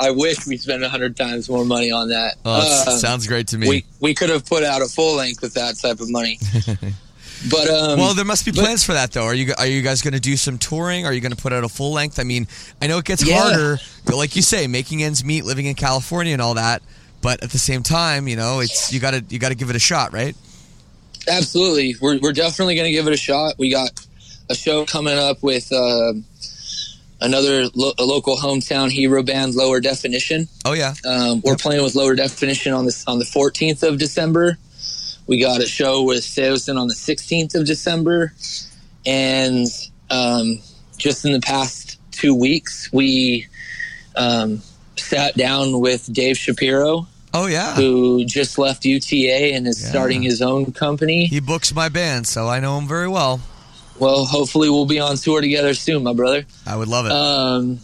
Speaker 3: I wish we spent a hundred times more money on that.
Speaker 2: Oh,
Speaker 3: Um,
Speaker 2: sounds great to me.
Speaker 3: we we could have put out a full length with that type of money. But um,
Speaker 2: well, there must be
Speaker 3: but-
Speaker 2: plans for that, though. Are you are you guys going to do some touring? Are you going to put out a full length? I mean, I know it gets
Speaker 3: Yeah.
Speaker 2: harder, but like you say, making ends meet, living in California, and all that. But at the same time, you know, it's you got to you got to give it a shot, right?
Speaker 3: Absolutely, we're we're definitely going to give it a shot. We got a show coming up with uh, another lo- a local hometown hero band, Lower Definition.
Speaker 2: Oh yeah,
Speaker 3: Um, we're playing with Lower Definition on this on the 14th of December. We got a show with Saosin on the 16th of December, and um, just in the past two weeks, we um, sat down with Dave Shapiro,
Speaker 2: oh yeah.
Speaker 3: who just left UTA and is
Speaker 2: Yeah.
Speaker 3: starting his own company.
Speaker 2: He books my band, so I know him very well.
Speaker 3: Well, hopefully, we'll be on tour together soon, my brother.
Speaker 2: I would love it.
Speaker 3: Um,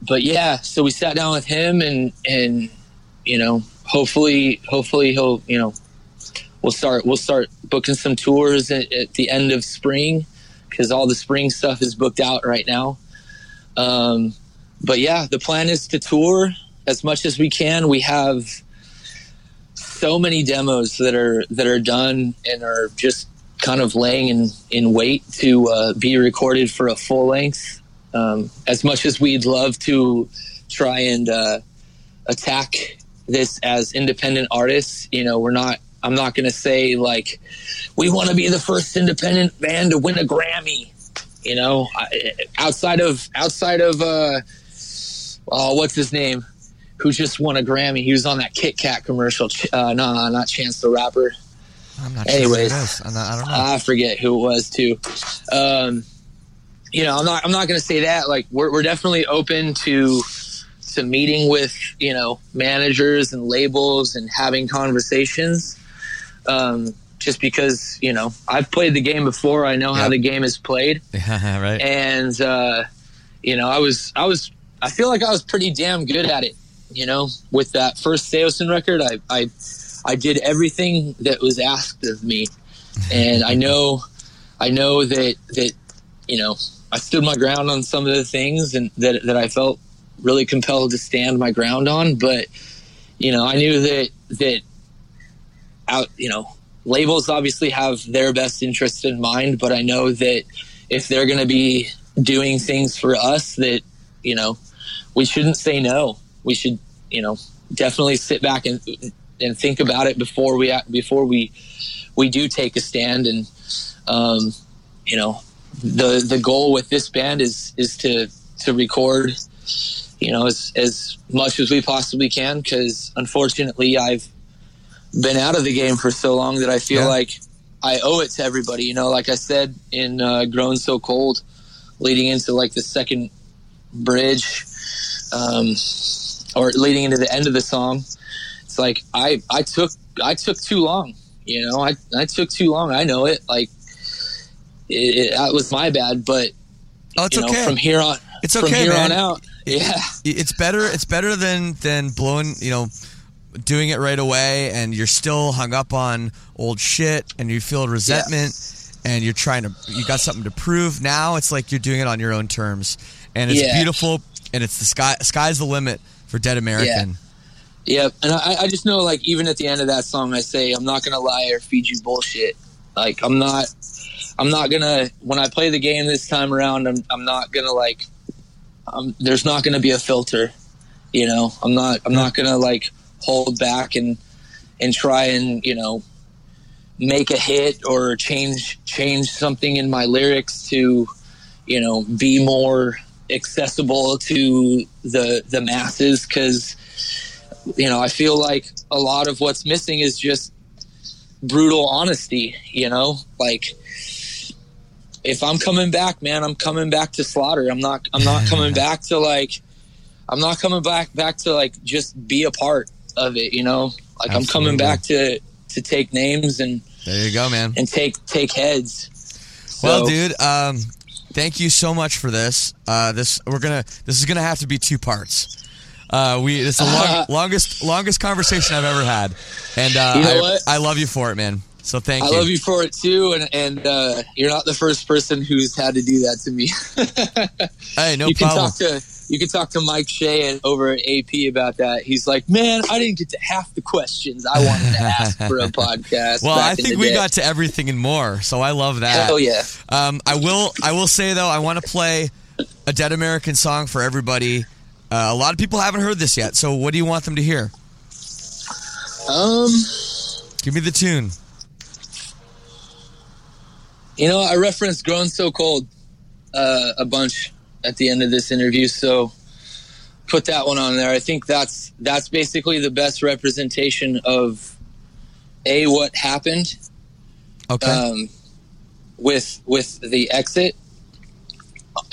Speaker 3: but yeah, so we sat down with him, and and you know, hopefully, hopefully he'll you know, we'll start we'll start booking some tours at, at the end of spring because all the spring stuff is booked out right now. Um, but yeah, the plan is to tour as much as we can. We have so many demos that are that are done and are just kind of laying in, in wait to uh, be recorded for a full length. Um, as much as we'd love to try and uh, attack this as independent artists, you know, we're not. I'm not going to say like we want to be the first independent band to win a Grammy. You know, I- outside of outside of uh, oh, what's his name? Who just won a Grammy? He was on that Kit Kat commercial. Uh, no, not Chance the Rapper.
Speaker 2: I'm not sure
Speaker 3: anyways.
Speaker 2: is. I'm not, I don't know.
Speaker 3: I forget who it was too. Um, you know, I'm not. I'm not going to say that. Like, we're we're definitely open to to meeting with you know managers and labels and having conversations. Um, just because you know I've played the game before, I know how the game is played,
Speaker 2: right.
Speaker 3: and uh, you know I was I was I feel like I was pretty damn good at it. You know, with that first Saosin record, I I I did everything that was asked of me, and I know I know that that you know I stood my ground on some of the things and that that I felt really compelled to stand my ground on, but you know I knew that that out you know labels obviously have their best interest in mind, but I know that if they're going to be doing things for us that you know we shouldn't say no. We should you know definitely sit back and and think about it before we before we we do take a stand and um, you know the the goal with this band is is to to record you know as as much as we possibly can because unfortunately I've been out of the game for so long that I feel
Speaker 2: Yeah.
Speaker 3: like I owe it to everybody you know like I said in uh, Grown So Cold leading into like the second bridge um, or leading into the end of the song it's like I I took I took too long. You know, I I took too long. I know it. Like it, it that was my bad, but
Speaker 2: oh, it's
Speaker 3: you know,
Speaker 2: okay.
Speaker 3: from here on,
Speaker 2: It's
Speaker 3: from
Speaker 2: okay,
Speaker 3: here
Speaker 2: man.
Speaker 3: on out. Yeah,
Speaker 2: it's better it's better than than blowing you know doing it right away and you're still hung up on old shit and you feel resentment and you're trying to you got something to prove now it's like you're doing it on your own terms and it's
Speaker 3: Yeah.
Speaker 2: beautiful and it's the sky sky's the limit for dead american
Speaker 3: Yep. And I, I just know, like, even at the end of that song, I say, I'm not gonna lie or feed you bullshit. Like, I'm not, I'm not gonna. When I play the game this time around, I'm, I'm not gonna like. Um, there's not gonna be a filter. You know, I'm not, I'm not gonna like hold back and and try and you know make a hit or change change something in my lyrics to you know be more accessible to the the masses because you know, I feel like a lot of what's missing is just brutal honesty, you know? Like if I'm coming back, man, I'm coming back to slaughter. I'm not I'm not coming back to like I'm not coming back back to like just be a part of it, you know? Like I'm coming back to to take names and
Speaker 2: There you go, man.
Speaker 3: and take take heads.
Speaker 2: Well, dude, um, thank you so much for this. Uh, this we're gonna this is gonna have to be two parts. Uh, we it's the long, longest longest conversation I've ever had, and uh,
Speaker 3: You know
Speaker 2: I? I love you for it, man. So thank
Speaker 3: I
Speaker 2: you.
Speaker 3: love you for it too, and and uh, you're not the first person who's had to do that to me.
Speaker 2: Hey, no
Speaker 3: you can
Speaker 2: problem.
Speaker 3: talk to you can talk to Mike Shea and over at AP about that. He's like, man, I didn't get to half the questions I wanted to ask for a podcast.
Speaker 2: well, I think we
Speaker 3: day.
Speaker 2: got to everything and more, so I love that.
Speaker 3: Hell yeah!
Speaker 2: Um, I will. I will say though, I want to play a Dead American song for everybody. Uh, a lot of people haven't heard this yet, so what do you want them to hear?
Speaker 3: Um,
Speaker 2: Give me the tune.
Speaker 3: you know, I referenced "Grown So Cold" uh, a bunch at the end of this interview, so put that one on there. I think that's that's basically the best representation of a what happened
Speaker 2: Okay.
Speaker 3: um, with with the exit,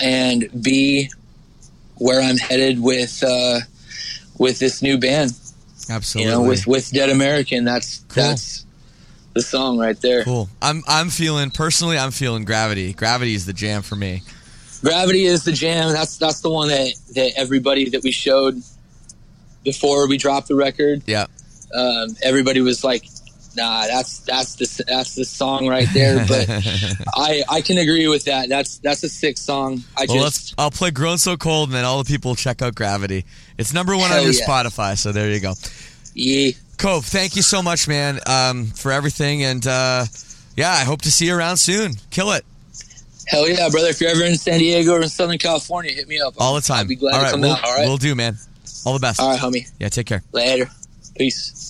Speaker 3: and B where I'm headed with uh, with this new band.
Speaker 2: Absolutely.
Speaker 3: You know, with with Dead American. That's
Speaker 2: Cool.
Speaker 3: that's the song right there.
Speaker 2: cool. I'm. I'm feeling personally. I'm feeling gravity. Gravity is the jam for me.
Speaker 3: Gravity is the jam. That's that's the one that that everybody that we showed before we dropped the record.
Speaker 2: Yeah.
Speaker 3: Um, everybody was like, "Nah, that's that's the that's the song right there." But I I can agree with that. That's that's a sick song. I
Speaker 2: Well,
Speaker 3: just.
Speaker 2: I'll play "Grown So Cold" and then all the people check out "Gravity." It's number one on your
Speaker 3: yeah.
Speaker 2: Spotify, so there you go.
Speaker 3: yeah.
Speaker 2: Cove, thank you so much, man, um, for everything, and uh, yeah, I hope to see you around soon. Kill it
Speaker 3: Hell yeah, brother! If you're ever in San Diego or in Southern California, hit me up.
Speaker 2: all the time.
Speaker 3: I'll be glad
Speaker 2: all
Speaker 3: to
Speaker 2: right,
Speaker 3: come
Speaker 2: we'll,
Speaker 3: out. All right,
Speaker 2: we'll do, man. All the best.
Speaker 3: all right, homie.
Speaker 2: Yeah, take care.
Speaker 3: Later. Peace.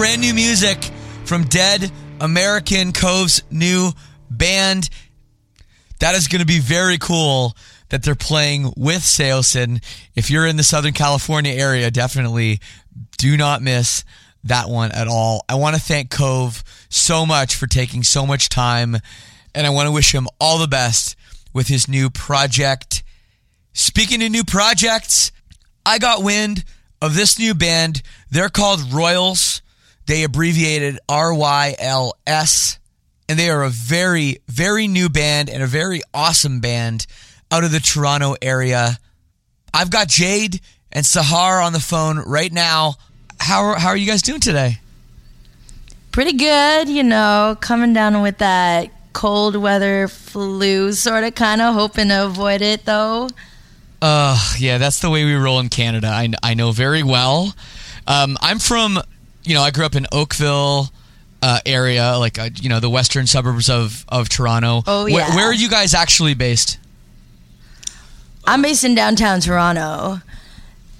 Speaker 2: Brand new music from Dead American Cove's new band. That is going to be very cool that they're playing with Saosin. If you're in the Southern California area, definitely do not miss that one at all. I want to thank Cove so much for taking so much time, and I want to wish him all the best with his new project. Speaking of new projects, I got wind of this new band. They're called Royals. They abbreviated R Y L S. And they are a very, very new band and a very awesome band out of the Toronto area. I've got Jade and Sahar on the phone right now. How are, how are you guys doing today?
Speaker 4: Pretty good, you know, coming down with that cold weather flu, sort of, kind of, hoping to avoid it though.
Speaker 2: Uh, yeah, that's the way we roll in Canada. I, I know very well. Um, I'm from, you know, I grew up in Oakville uh, area, like uh, you know, the western suburbs of of Toronto.
Speaker 4: Oh,
Speaker 2: Where-
Speaker 4: yeah.
Speaker 2: where are you guys actually based?
Speaker 4: I'm based in downtown Toronto,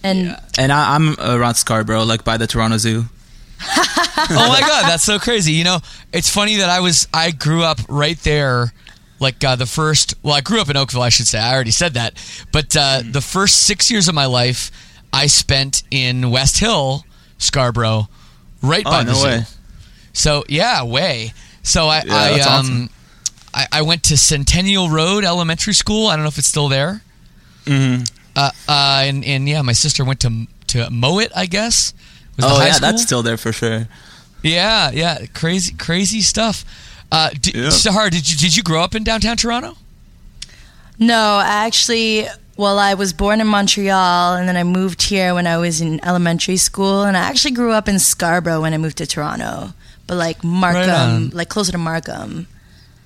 Speaker 4: and
Speaker 5: And I, I'm around Scarborough, like by the Toronto Zoo.
Speaker 2: oh my god, that's so crazy. You know, it's funny that I was I grew up right there. Like uh, the first, well, I grew up in Oakville. I should say. I already said that. But uh, the first six years of my life, I spent in West Hill, Scarborough, right by
Speaker 5: Oh,
Speaker 2: the zoo.
Speaker 5: way.
Speaker 2: So yeah, way. So I
Speaker 5: Yeah,
Speaker 2: I um
Speaker 5: awesome.
Speaker 2: I, I went to Centennial Road Elementary School. I don't know if it's still there.
Speaker 5: Mm-hmm.
Speaker 2: Uh, uh, and and yeah, my sister went to to Mowat, I guess. Was the
Speaker 5: Oh
Speaker 2: high
Speaker 5: yeah, that's still there for sure.
Speaker 2: Yeah, yeah, crazy, crazy stuff. Uh, d-
Speaker 5: Yeah.
Speaker 2: Sahar, did you did you grow up in downtown Toronto?
Speaker 4: no, I actually, well, I was born in Montreal, and then I moved here when I was in elementary school, and I actually grew up in Scarborough when I moved to Toronto, but like Markham,
Speaker 2: on.
Speaker 4: like closer to Markham.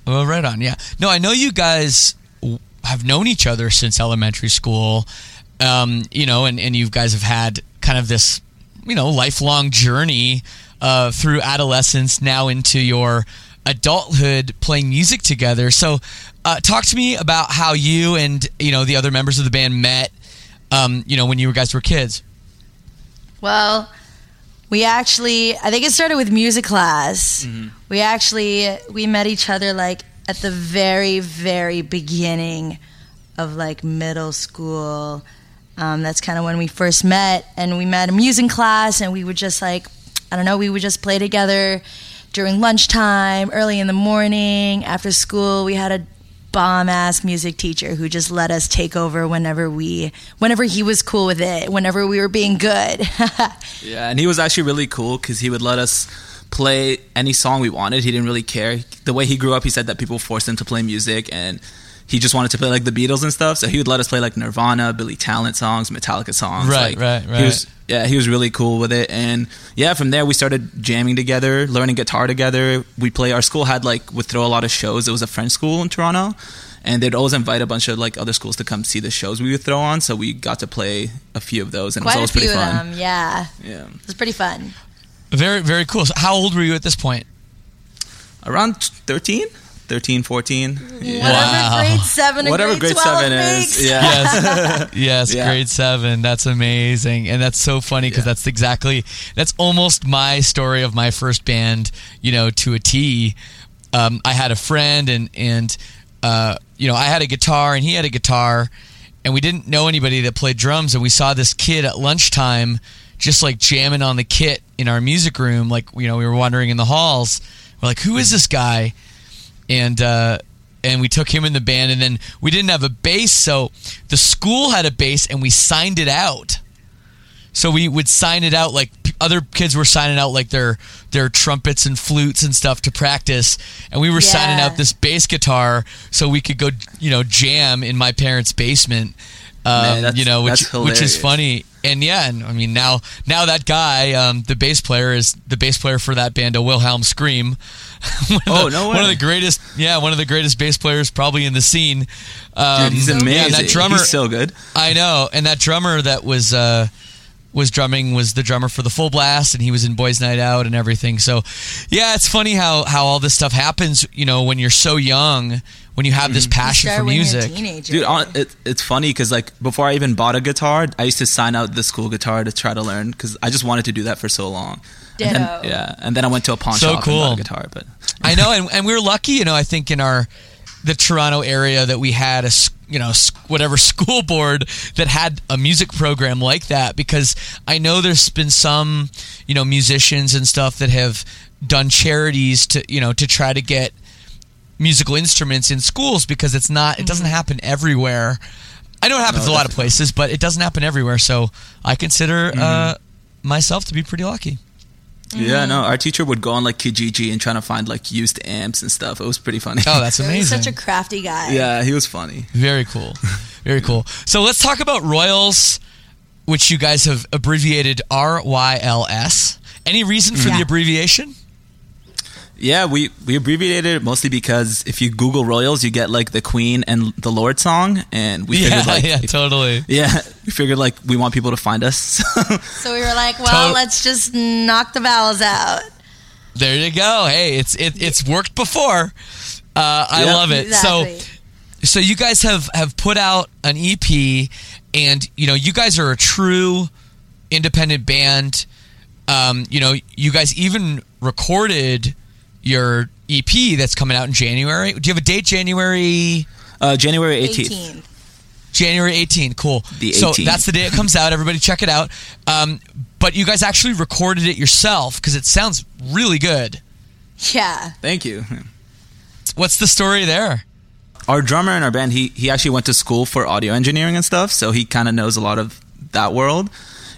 Speaker 2: Well, right on. Yeah. No, I know you guys have known each other since elementary school. Um, you know, and, and you guys have had kind of this, you know, lifelong journey uh, through adolescence now into your adulthood playing music together. So, uh, talk to me about how you and you know the other members of the band met. Um, you know, when you guys were kids.
Speaker 4: Well, we actually, I think it started with music class. We actually, we met each other like at the very, very beginning of like middle school. Um, that's kind of when we first met, and we met in music class, and we would just like, I don't know, we would just play together during lunchtime, early in the morning, after school. We had a bomb ass music teacher who just let us take over whenever we, whenever he was cool with it, whenever we were being good.
Speaker 5: Yeah, and he was actually really cool because he would let us play any song we wanted. He didn't really care. The way he grew up, he said that people forced him to play music, and he just wanted to play like the Beatles and stuff. So he would let us play like Nirvana, Billy Talent songs, Metallica songs.
Speaker 2: Right,
Speaker 5: like,
Speaker 2: right,
Speaker 5: He
Speaker 2: right.
Speaker 5: was, yeah, he was really cool with it, and yeah, from there we started jamming together, learning guitar together. We play. Our school had like would throw a lot of shows. It was a French school in Toronto. And they'd always invite a bunch of like other schools to come see the shows we would throw on, so we got to play a few of those, and it was
Speaker 4: Quite a
Speaker 5: always
Speaker 4: few
Speaker 5: pretty
Speaker 4: of
Speaker 5: fun.
Speaker 4: them, yeah.
Speaker 5: Yeah.
Speaker 4: It was pretty fun.
Speaker 2: Very, very cool. So how old were you at this point?
Speaker 5: around 13 13 14 yeah.
Speaker 4: Whatever grade seven,
Speaker 5: whatever
Speaker 4: grade,
Speaker 5: grade
Speaker 4: 12
Speaker 5: seven
Speaker 4: makes.
Speaker 5: is yeah
Speaker 2: yes, yes,
Speaker 5: Yeah.
Speaker 2: grade seven. That's amazing, and that's so funny because
Speaker 5: Yeah.
Speaker 2: that's exactly that's almost my story of my first band. You know, to a T. Um, I had a friend, and and uh, you know, I had a guitar, and he had a guitar, and we didn't know anybody that played drums, and we saw this kid at lunchtime just like jamming on the kit in our music room, like you know, we were wandering in the halls. We're like, who is this guy? And uh, and we took him in the band, and then we didn't have a bass, so the school had a bass, and we signed it out. So we would sign it out like p- other kids were signing out like their their trumpets and flutes and stuff to practice, and we were signing out this bass guitar so we could go you know jam in my parents' basement. Um,
Speaker 5: Man, that's-
Speaker 2: you know, which
Speaker 5: that's
Speaker 2: which is funny, and yeah, and I mean now now that guy, um, the bass player is the bass player for that band, a Wilhelm Scream. One of
Speaker 5: Oh,
Speaker 2: the-
Speaker 5: no
Speaker 2: One of the greatest, yeah, one of the greatest bass players probably in the scene. Um,
Speaker 5: Dude, he's amazing
Speaker 2: Yeah, that drummer,
Speaker 5: he's so good
Speaker 2: I know, and that drummer that was uh, was drumming was the drummer for the Full Blast, and he was in Boys Night Out and everything. So, yeah, it's funny how how all this stuff happens. You know, when you're so young, when you have this mm-hmm. passion
Speaker 4: Start
Speaker 2: for
Speaker 4: when you're a
Speaker 2: music.
Speaker 4: teenager.
Speaker 3: Dude, on, it, it's funny because like before I even bought a guitar, I used to sign out the school guitar to try to learn because I just wanted to do that for so long. And then- yeah, and then I went to a pawn
Speaker 2: So
Speaker 3: shop
Speaker 2: cool.
Speaker 3: and bought a guitar. But
Speaker 2: I know, and, and we were lucky, you know. I think in our the Toronto area that we had a you know whatever school board that had a music program like that because I know there's been some you know musicians and stuff that have done charities to you know to try to get musical instruments in schools because it's not it doesn't mm-hmm. happen everywhere. I know it happens a lot of places, but it doesn't happen everywhere. So I consider uh, mm-hmm. myself to be pretty lucky.
Speaker 3: yeah, mm-hmm. no, our teacher would go on like Kijiji and trying to find like used amps and stuff. It was pretty funny.
Speaker 2: Oh, that's
Speaker 4: He was
Speaker 2: amazing.
Speaker 4: such a crafty guy.
Speaker 3: yeah, he was funny.
Speaker 2: Very cool. Very cool. So let's talk about Royals, which you guys have abbreviated RYLS. Any reason for the abbreviation?
Speaker 3: Yeah, we we abbreviated it mostly because if you Google Royals, you get like the Queen and the Lorde song, and we
Speaker 2: yeah,
Speaker 3: figured like
Speaker 2: yeah,
Speaker 3: if-
Speaker 2: totally.
Speaker 3: yeah, we figured like we want people to find us.
Speaker 4: So we were like, well,
Speaker 2: To-
Speaker 4: let's just knock the vowels out.
Speaker 2: There you go. Hey, it's it, it's worked before. Uh, I
Speaker 3: Yeah.
Speaker 2: love it.
Speaker 4: Exactly.
Speaker 2: So so you guys have have put out an EP, and you know you guys are a true independent band. Um, you know, you guys even recorded your EP that's coming out in January. Do you have a date? January.
Speaker 3: uh, January eighteenth.
Speaker 4: 18.
Speaker 2: January 18th. Cool.
Speaker 3: The 18th.
Speaker 2: So that's the day it comes out. Everybody check it out. Um, but you guys actually recorded it yourself because it sounds really good.
Speaker 4: Yeah.
Speaker 3: Thank you.
Speaker 2: What's the story there?
Speaker 3: Our drummer in our band, he he actually went to school for audio engineering and stuff, so he kind of knows a lot of that world.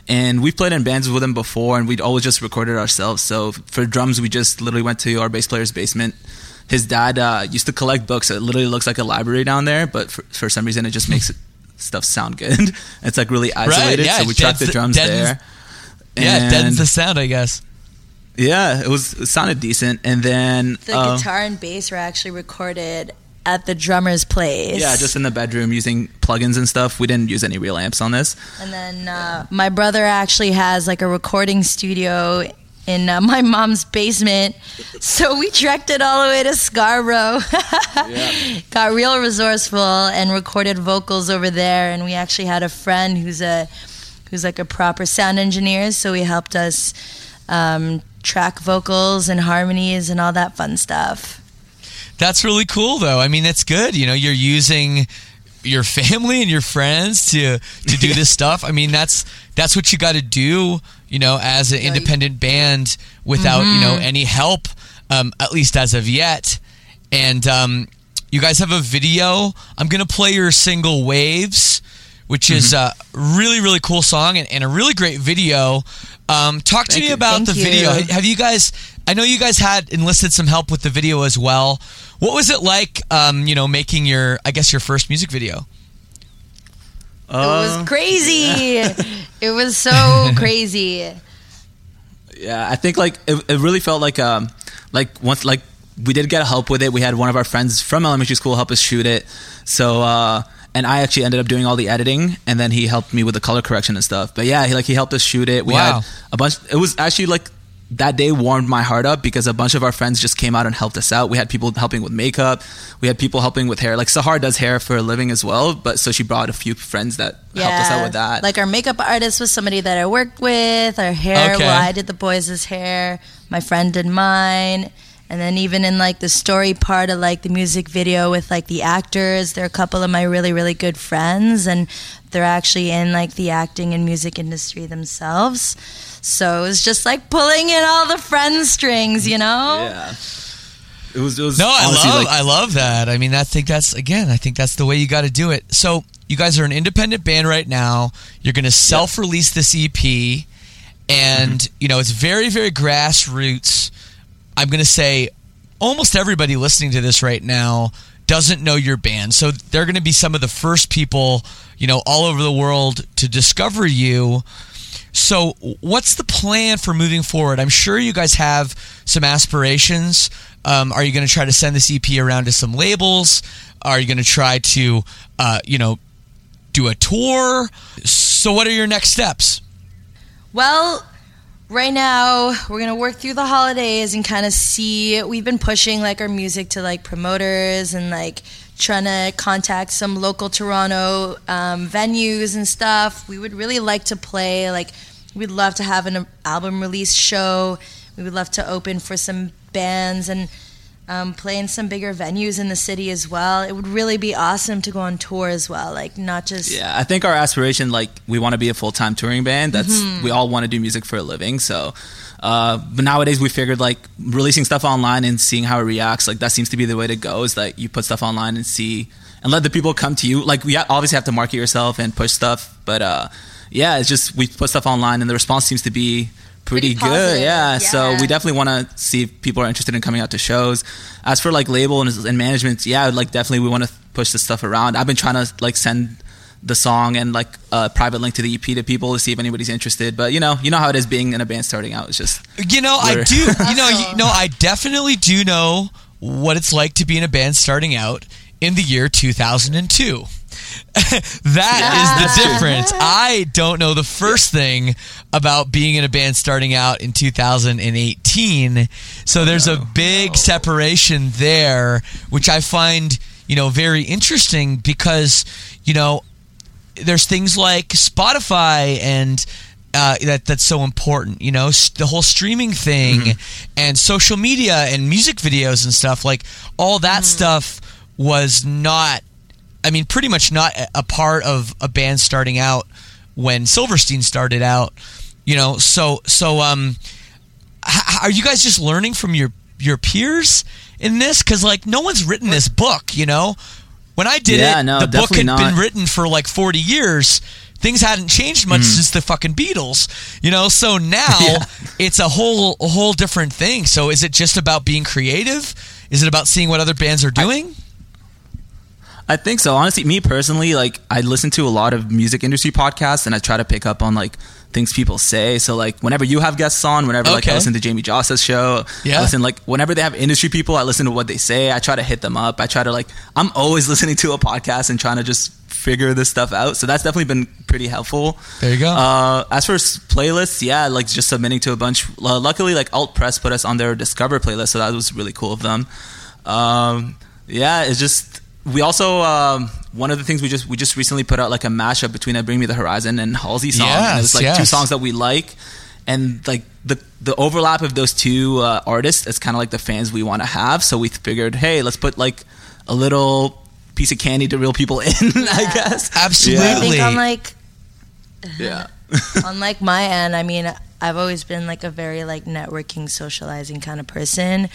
Speaker 3: And we've played in bands with him before, and we'd always just recorded ourselves. So for drums, we just literally went to our bass player's basement. His dad uh, used to collect books, so it literally looks like a library down there, but for, for some reason, it just makes it, stuff sound good. it's like really isolated,
Speaker 2: yeah,
Speaker 3: so we tracked the
Speaker 2: the-
Speaker 3: drums
Speaker 2: deadens-
Speaker 3: there.
Speaker 2: Yeah, it deadens the sound, I guess.
Speaker 3: yeah, it was it sounded decent, and then
Speaker 4: The
Speaker 3: uh,
Speaker 4: guitar and bass were actually recorded at the drummer's place.
Speaker 3: yeah, just in the bedroom using plugins and stuff. We didn't use any real amps on this.
Speaker 4: And then uh, my brother actually has like a recording studio in uh, my mom's basement. So we trekked it all the way to Scarborough. Got real resourceful and recorded vocals over there. And we actually had a friend who's a who's like a proper sound engineer. So he helped us um, track vocals and harmonies and all that fun stuff.
Speaker 2: That's really cool, though. I mean, that's good. You know, you're using your family and your friends to to do this stuff. I mean, that's that's what you got to do. You know, as an independent band without you know any help, um, at least as of yet. And um, you guys have a video. I'm gonna play your single "Waves," which is a really really cool song and, and a really great video. Um, talk to
Speaker 3: Thank
Speaker 2: me
Speaker 3: you.
Speaker 2: about
Speaker 4: Thank
Speaker 2: the
Speaker 4: you.
Speaker 2: video. Have you guys? I know you guys had enlisted some help with the video as well. What was it like? Um, you know, making your I guess your first music video.
Speaker 4: It was crazy. it was so crazy.
Speaker 3: Yeah, I think like it, it really felt like um like once like we did get help with it. We had one of our friends from elementary school help us shoot it. So uh and I actually ended up doing all the editing and then he helped me with the color correction and stuff. But yeah, he like he helped us shoot it. We
Speaker 2: Wow.
Speaker 3: had a bunch it was actually like that day warmed my heart up because a bunch of our friends just came out and helped us out. We had people helping with makeup. We had people helping with hair. Like Sahar does hair for a living as well, but so she brought a few friends that helped us out with that.
Speaker 4: Like our makeup artist was somebody that I worked with. Our hair,
Speaker 2: Okay.
Speaker 4: well, I did the boys' hair. My friend did mine. And then even in like the story part of like the music video with like the actors, they're a couple of my really really good friends, and they're actually in like the acting and music industry themselves. So it was just like pulling in all the friend strings, you know.
Speaker 3: yeah. It was it was
Speaker 2: No, I love
Speaker 3: like,
Speaker 2: I love that. I mean, I think that's again, I think that's the way you got to do it. So you guys are an independent band right now. You're going to self-release this EP, and
Speaker 3: Mm-hmm.
Speaker 2: you know it's very very grassroots. I'm going to say almost everybody listening to this right now doesn't know your band, so they're going to be some of the first people you know all over the world to discover you. So, what's the plan for moving forward? I'm sure you guys have some aspirations. Um, are you going to try to send this EP around to some labels? Are you going to try to, uh, you know, do a tour? So, what are your next steps?
Speaker 4: Well, right now we're gonna work through the holidays and kind of see. We've been pushing like our music to like promoters and like trying to contact some local Toronto um, venues and stuff. We would really like to play. Like, we'd love to have an album release show. We would love to open for some bands and um, play in some bigger venues in the city as well. It would really be awesome to go on tour as well. Like, not just
Speaker 3: Yeah, I think our aspiration, like, we want to be a full time touring band. That's we all want to do music for a living. So, uh, but nowadays we figured like releasing stuff online and seeing how it reacts, like that seems to be the way to go. Is that you put stuff online and see and let the people come to you. Like, we obviously have to market yourself and push stuff, but uh, yeah, it's just we put stuff online and the response seems to be. Pretty,
Speaker 4: Pretty
Speaker 3: good,
Speaker 4: positive,
Speaker 3: yeah. So we definitely want to see if people are interested in coming out to shows. As for like label and, and management, yeah, like definitely we want to push this stuff around. I've been trying to like send the song and like a private link to the EP to people to see if anybody's interested. But you know, you know how it is being in a band starting out. It's just
Speaker 2: You know, I do. You know, you know, I definitely do know what it's like to be in a band starting out in the year 2002. That is the difference. I don't know the first thing about being in a band starting out in 2018. So there's a big separation there, which I find, you know, very interesting because, you know, there's things like Spotify and uh, that that's so important. You know, the whole streaming thing and social media and music videos and stuff. Like all that stuff was not. I mean, pretty much not a- part of a band starting out when Silverstein started out. You know, so so um, h- are you guys just learning from your your peers in this? Because like no one's written this book. You know, when I did
Speaker 3: Yeah,
Speaker 2: it,
Speaker 3: no,
Speaker 2: the book had been written for like forty years. Things hadn't changed much since the fucking Beatles, you know. So now
Speaker 3: Yeah.
Speaker 2: it's a whole a whole different thing. So is it just about being creative? Is it about seeing what other bands are doing?
Speaker 3: I think so. Honestly, me personally, like I listen to a lot of music industry podcasts and I try to pick up on like things people say. So like whenever you have guests on, whenever like I listen to Jamie Jasta's show,
Speaker 2: Yeah.
Speaker 3: I listen like whenever they have industry people, I listen to what they say. I try to hit them up. I try to like I'm always listening to a podcast and trying to just figure this stuff out. So that's definitely been pretty helpful.
Speaker 2: There you go.
Speaker 3: Uh, as for playlists, yeah, like just submitting to a bunch. Uh, luckily, like Alt Press put us on their Discover playlist, so that was really cool of them. Um, yeah, it's just we also um, one of the things we just we just recently put out like a mashup between a Bring Me the Horizon and Halsey song. and it was
Speaker 2: Yes,
Speaker 3: like two songs that we like, and like the the overlap of those two uh, artists is kind of like the fans we want to have. So we figured, hey, let's put like a little piece of candy to reel people in. I guess
Speaker 2: Absolutely.
Speaker 4: I think on like
Speaker 3: Yeah.
Speaker 4: on like my end, I mean, I've always been like a very like networking, socializing kind of person.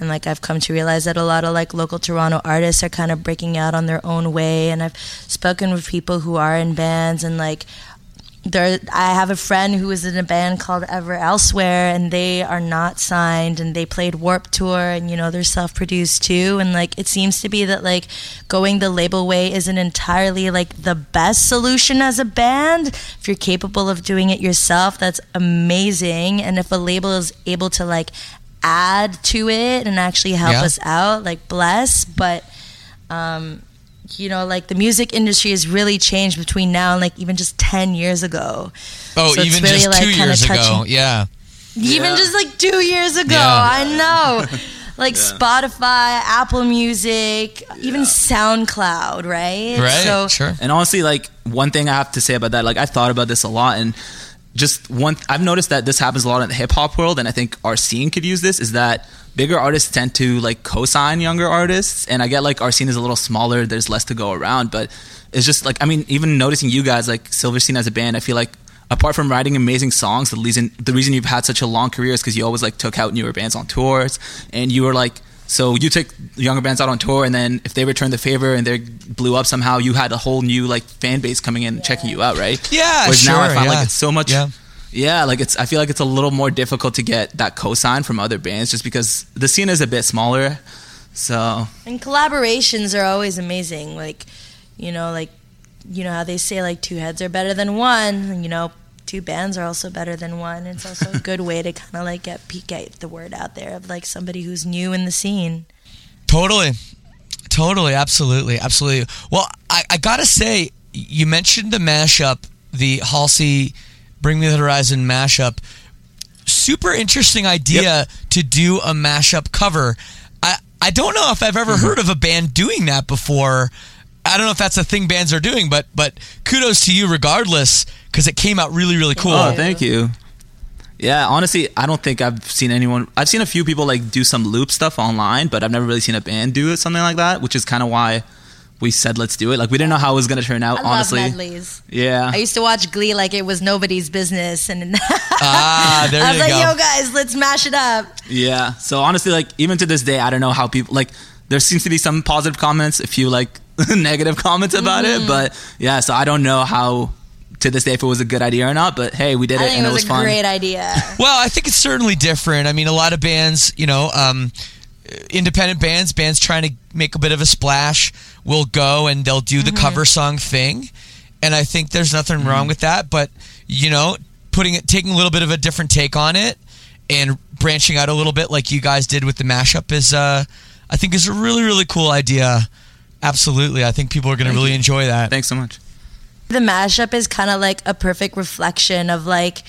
Speaker 4: And like I've come to realize that a lot of like local Toronto artists are kind of breaking out on their own way. And I've spoken with people who are in bands and like there I have a friend who is in a band called Ever Elsewhere and they are not signed and they played Warped Tour and you know they're self-produced too. And like it seems to be that like going the label way isn't entirely like the best solution as a band. If you're capable of doing it yourself that's amazing. And if a label is able to like add to it and actually help
Speaker 2: Yeah.
Speaker 4: us out like bless but um you know, like the music industry has really changed between now and like even just 10 years ago.
Speaker 2: Oh,
Speaker 4: So it's
Speaker 2: even
Speaker 4: really,
Speaker 2: just
Speaker 4: like,
Speaker 2: two
Speaker 4: kinda
Speaker 2: years ago.
Speaker 4: touching-
Speaker 2: Yeah.
Speaker 4: Even just like two years ago.
Speaker 2: Yeah.
Speaker 4: I know. Like Spotify, Apple Music, even SoundCloud, right?
Speaker 2: Right.
Speaker 4: So
Speaker 2: sure.
Speaker 3: And honestly, like one thing I have to say about that, like I've thought about this a lot, and just one, I've noticed that this happens a lot in the hip hop world, and I think our scene could use this. Is that bigger artists tend to like co-sign younger artists, and I get like our scene is a little smaller, there's less to go around, but it's just like I mean, even noticing you guys like Silverstein as a band, I feel like. Apart from writing amazing songs, the reason the reason you've had such a long career is because you always like took out newer bands on tours, and you were like so you took younger bands out on tour, and then if they returned the favor and they blew up somehow, you had a whole new like fan base coming in and checking you out, right?
Speaker 2: Yeah,
Speaker 3: Whereas now I find
Speaker 2: yeah.
Speaker 3: like it's so much.
Speaker 2: Yeah.
Speaker 3: Yeah. like it's. I feel like it's a little more difficult to get that cosign from other bands, just because the scene is a bit smaller. So
Speaker 4: and collaborations are always amazing. Like, you know, like you know how they say like two heads are better than one, you know, two bands are also better than one. It's also a good way to kind of like get get the word out there of like somebody who's new in the scene.
Speaker 2: Totally. Totally. Absolutely. Absolutely. Well, I, I got to say, you mentioned the mashup, the Halsey Bring Me the Horizon mashup. Super interesting idea to do a mashup cover. I, I don't know if I've ever
Speaker 3: Mm-hmm.
Speaker 2: heard of a band doing that before. I don't know if that's a thing bands are doing, but but kudos to you regardless because it came out really really cool.
Speaker 3: Oh, thank you. Yeah, honestly, I don't think I've seen anyone. I've seen a few people like do some loop stuff online, but I've never really seen a band do it something like that, which is kind of why we said let's do it. Like we didn't know how it was gonna turn out.
Speaker 4: I
Speaker 3: honestly,
Speaker 4: love medleys.
Speaker 3: yeah.
Speaker 4: I used to watch Glee like it was nobody's business, and
Speaker 2: Ah, there
Speaker 4: I was like,
Speaker 2: go.
Speaker 4: "Yo, guys, let's mash it up."
Speaker 3: Yeah. So honestly, like even to this day, I don't know how people like. There seems to be some positive comments, a few like negative comments about
Speaker 4: Mm-hmm.
Speaker 3: it, but yeah. So I don't know how to this day if it was a good idea or not. But hey, we did
Speaker 4: I
Speaker 3: it
Speaker 4: think
Speaker 3: and
Speaker 4: it
Speaker 3: it
Speaker 4: was,
Speaker 3: was
Speaker 4: a
Speaker 3: fun.
Speaker 4: great idea.
Speaker 2: Well, I think it's certainly different. I mean, a lot of bands, you know, um, independent bands, bands trying to make a bit of a splash, will go and they'll do the cover song thing, and I think there's nothing wrong with that. But you know, putting it, taking a little bit of a different take on it, and branching out a little bit, like you guys did with the mashup, is uh, I think is a really really cool idea. Absolutely, I think people are going to really enjoy that.
Speaker 3: Thanks so much.
Speaker 4: the mashup is kind of like a perfect reflection of like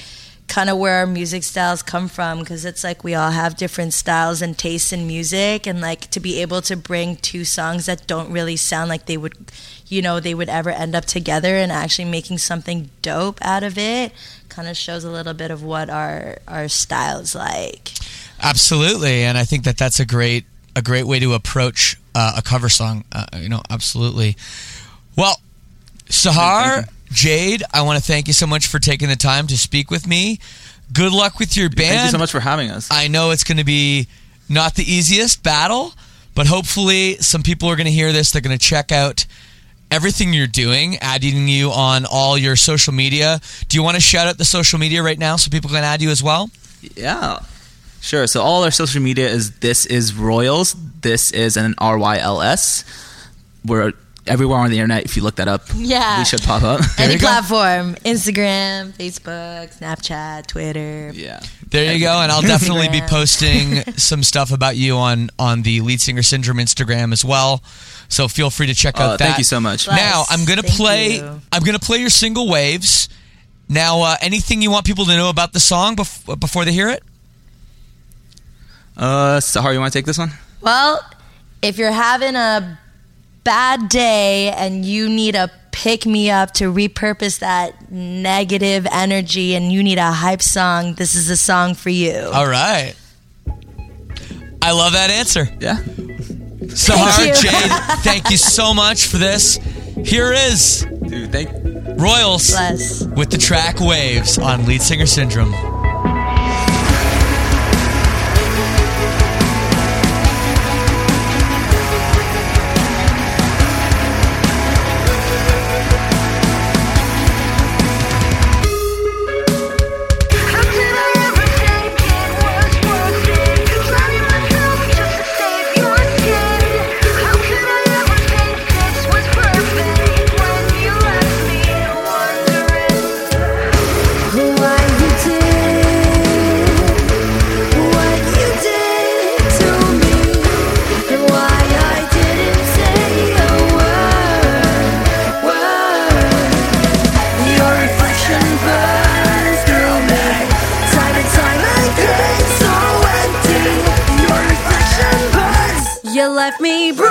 Speaker 4: kind of where our music styles come from because it's like we all have different styles and tastes in music and like to be able to bring two songs that don't really sound like they would you know they would ever end up together and actually making something dope out of it kind of shows a little bit of what our our styles like
Speaker 2: Absolutely, and I think that that's a great a great way to approach uh, a cover song. Uh, you know, absolutely. Well, Sahar, Jade, I want to thank you so much for taking the time to speak with me. Good luck with your band.
Speaker 3: Thank you so much for having us.
Speaker 2: I know it's going to be not the easiest battle, but hopefully some people are going to hear this. They're going to check out everything you're doing, adding you on all your social media. Do you want to shout out the social media right now so people can add you as well?
Speaker 3: Yeah. Sure. So all our social media is this is RYLS. This is an R Y L S. We're everywhere on the internet. If you look that up,
Speaker 4: Yeah.
Speaker 3: we should pop up.
Speaker 4: any
Speaker 2: you go.
Speaker 4: platform instagram facebook snapchat twitter
Speaker 3: yeah.
Speaker 2: There you go, and I'll definitely be posting some stuff about you on on the Lead Singer Syndrome Instagram as well. So feel free to check
Speaker 3: Oh,
Speaker 2: out that.
Speaker 3: thank you so much.
Speaker 4: Bless.
Speaker 2: Now I'm gonna
Speaker 4: Thank
Speaker 2: play.
Speaker 4: you.
Speaker 2: I'm gonna play your single "Waves." Now, uh, anything you want people to know about the song bef- before they hear it?
Speaker 3: Uh, Sahar, you want to take this one?
Speaker 4: Well, if you're having a bad day and you need a pick me up to repurpose that negative energy and you need a hype song, this is a song for you.
Speaker 2: All right. I love that answer.
Speaker 3: Yeah.
Speaker 2: Sahar
Speaker 4: you.
Speaker 2: Jade, thank you so much for this. Here is
Speaker 3: Dude, thank.
Speaker 2: RYLS
Speaker 4: Bless.
Speaker 2: with the track Waves on Lead Singer Syndrome.
Speaker 6: Left me broken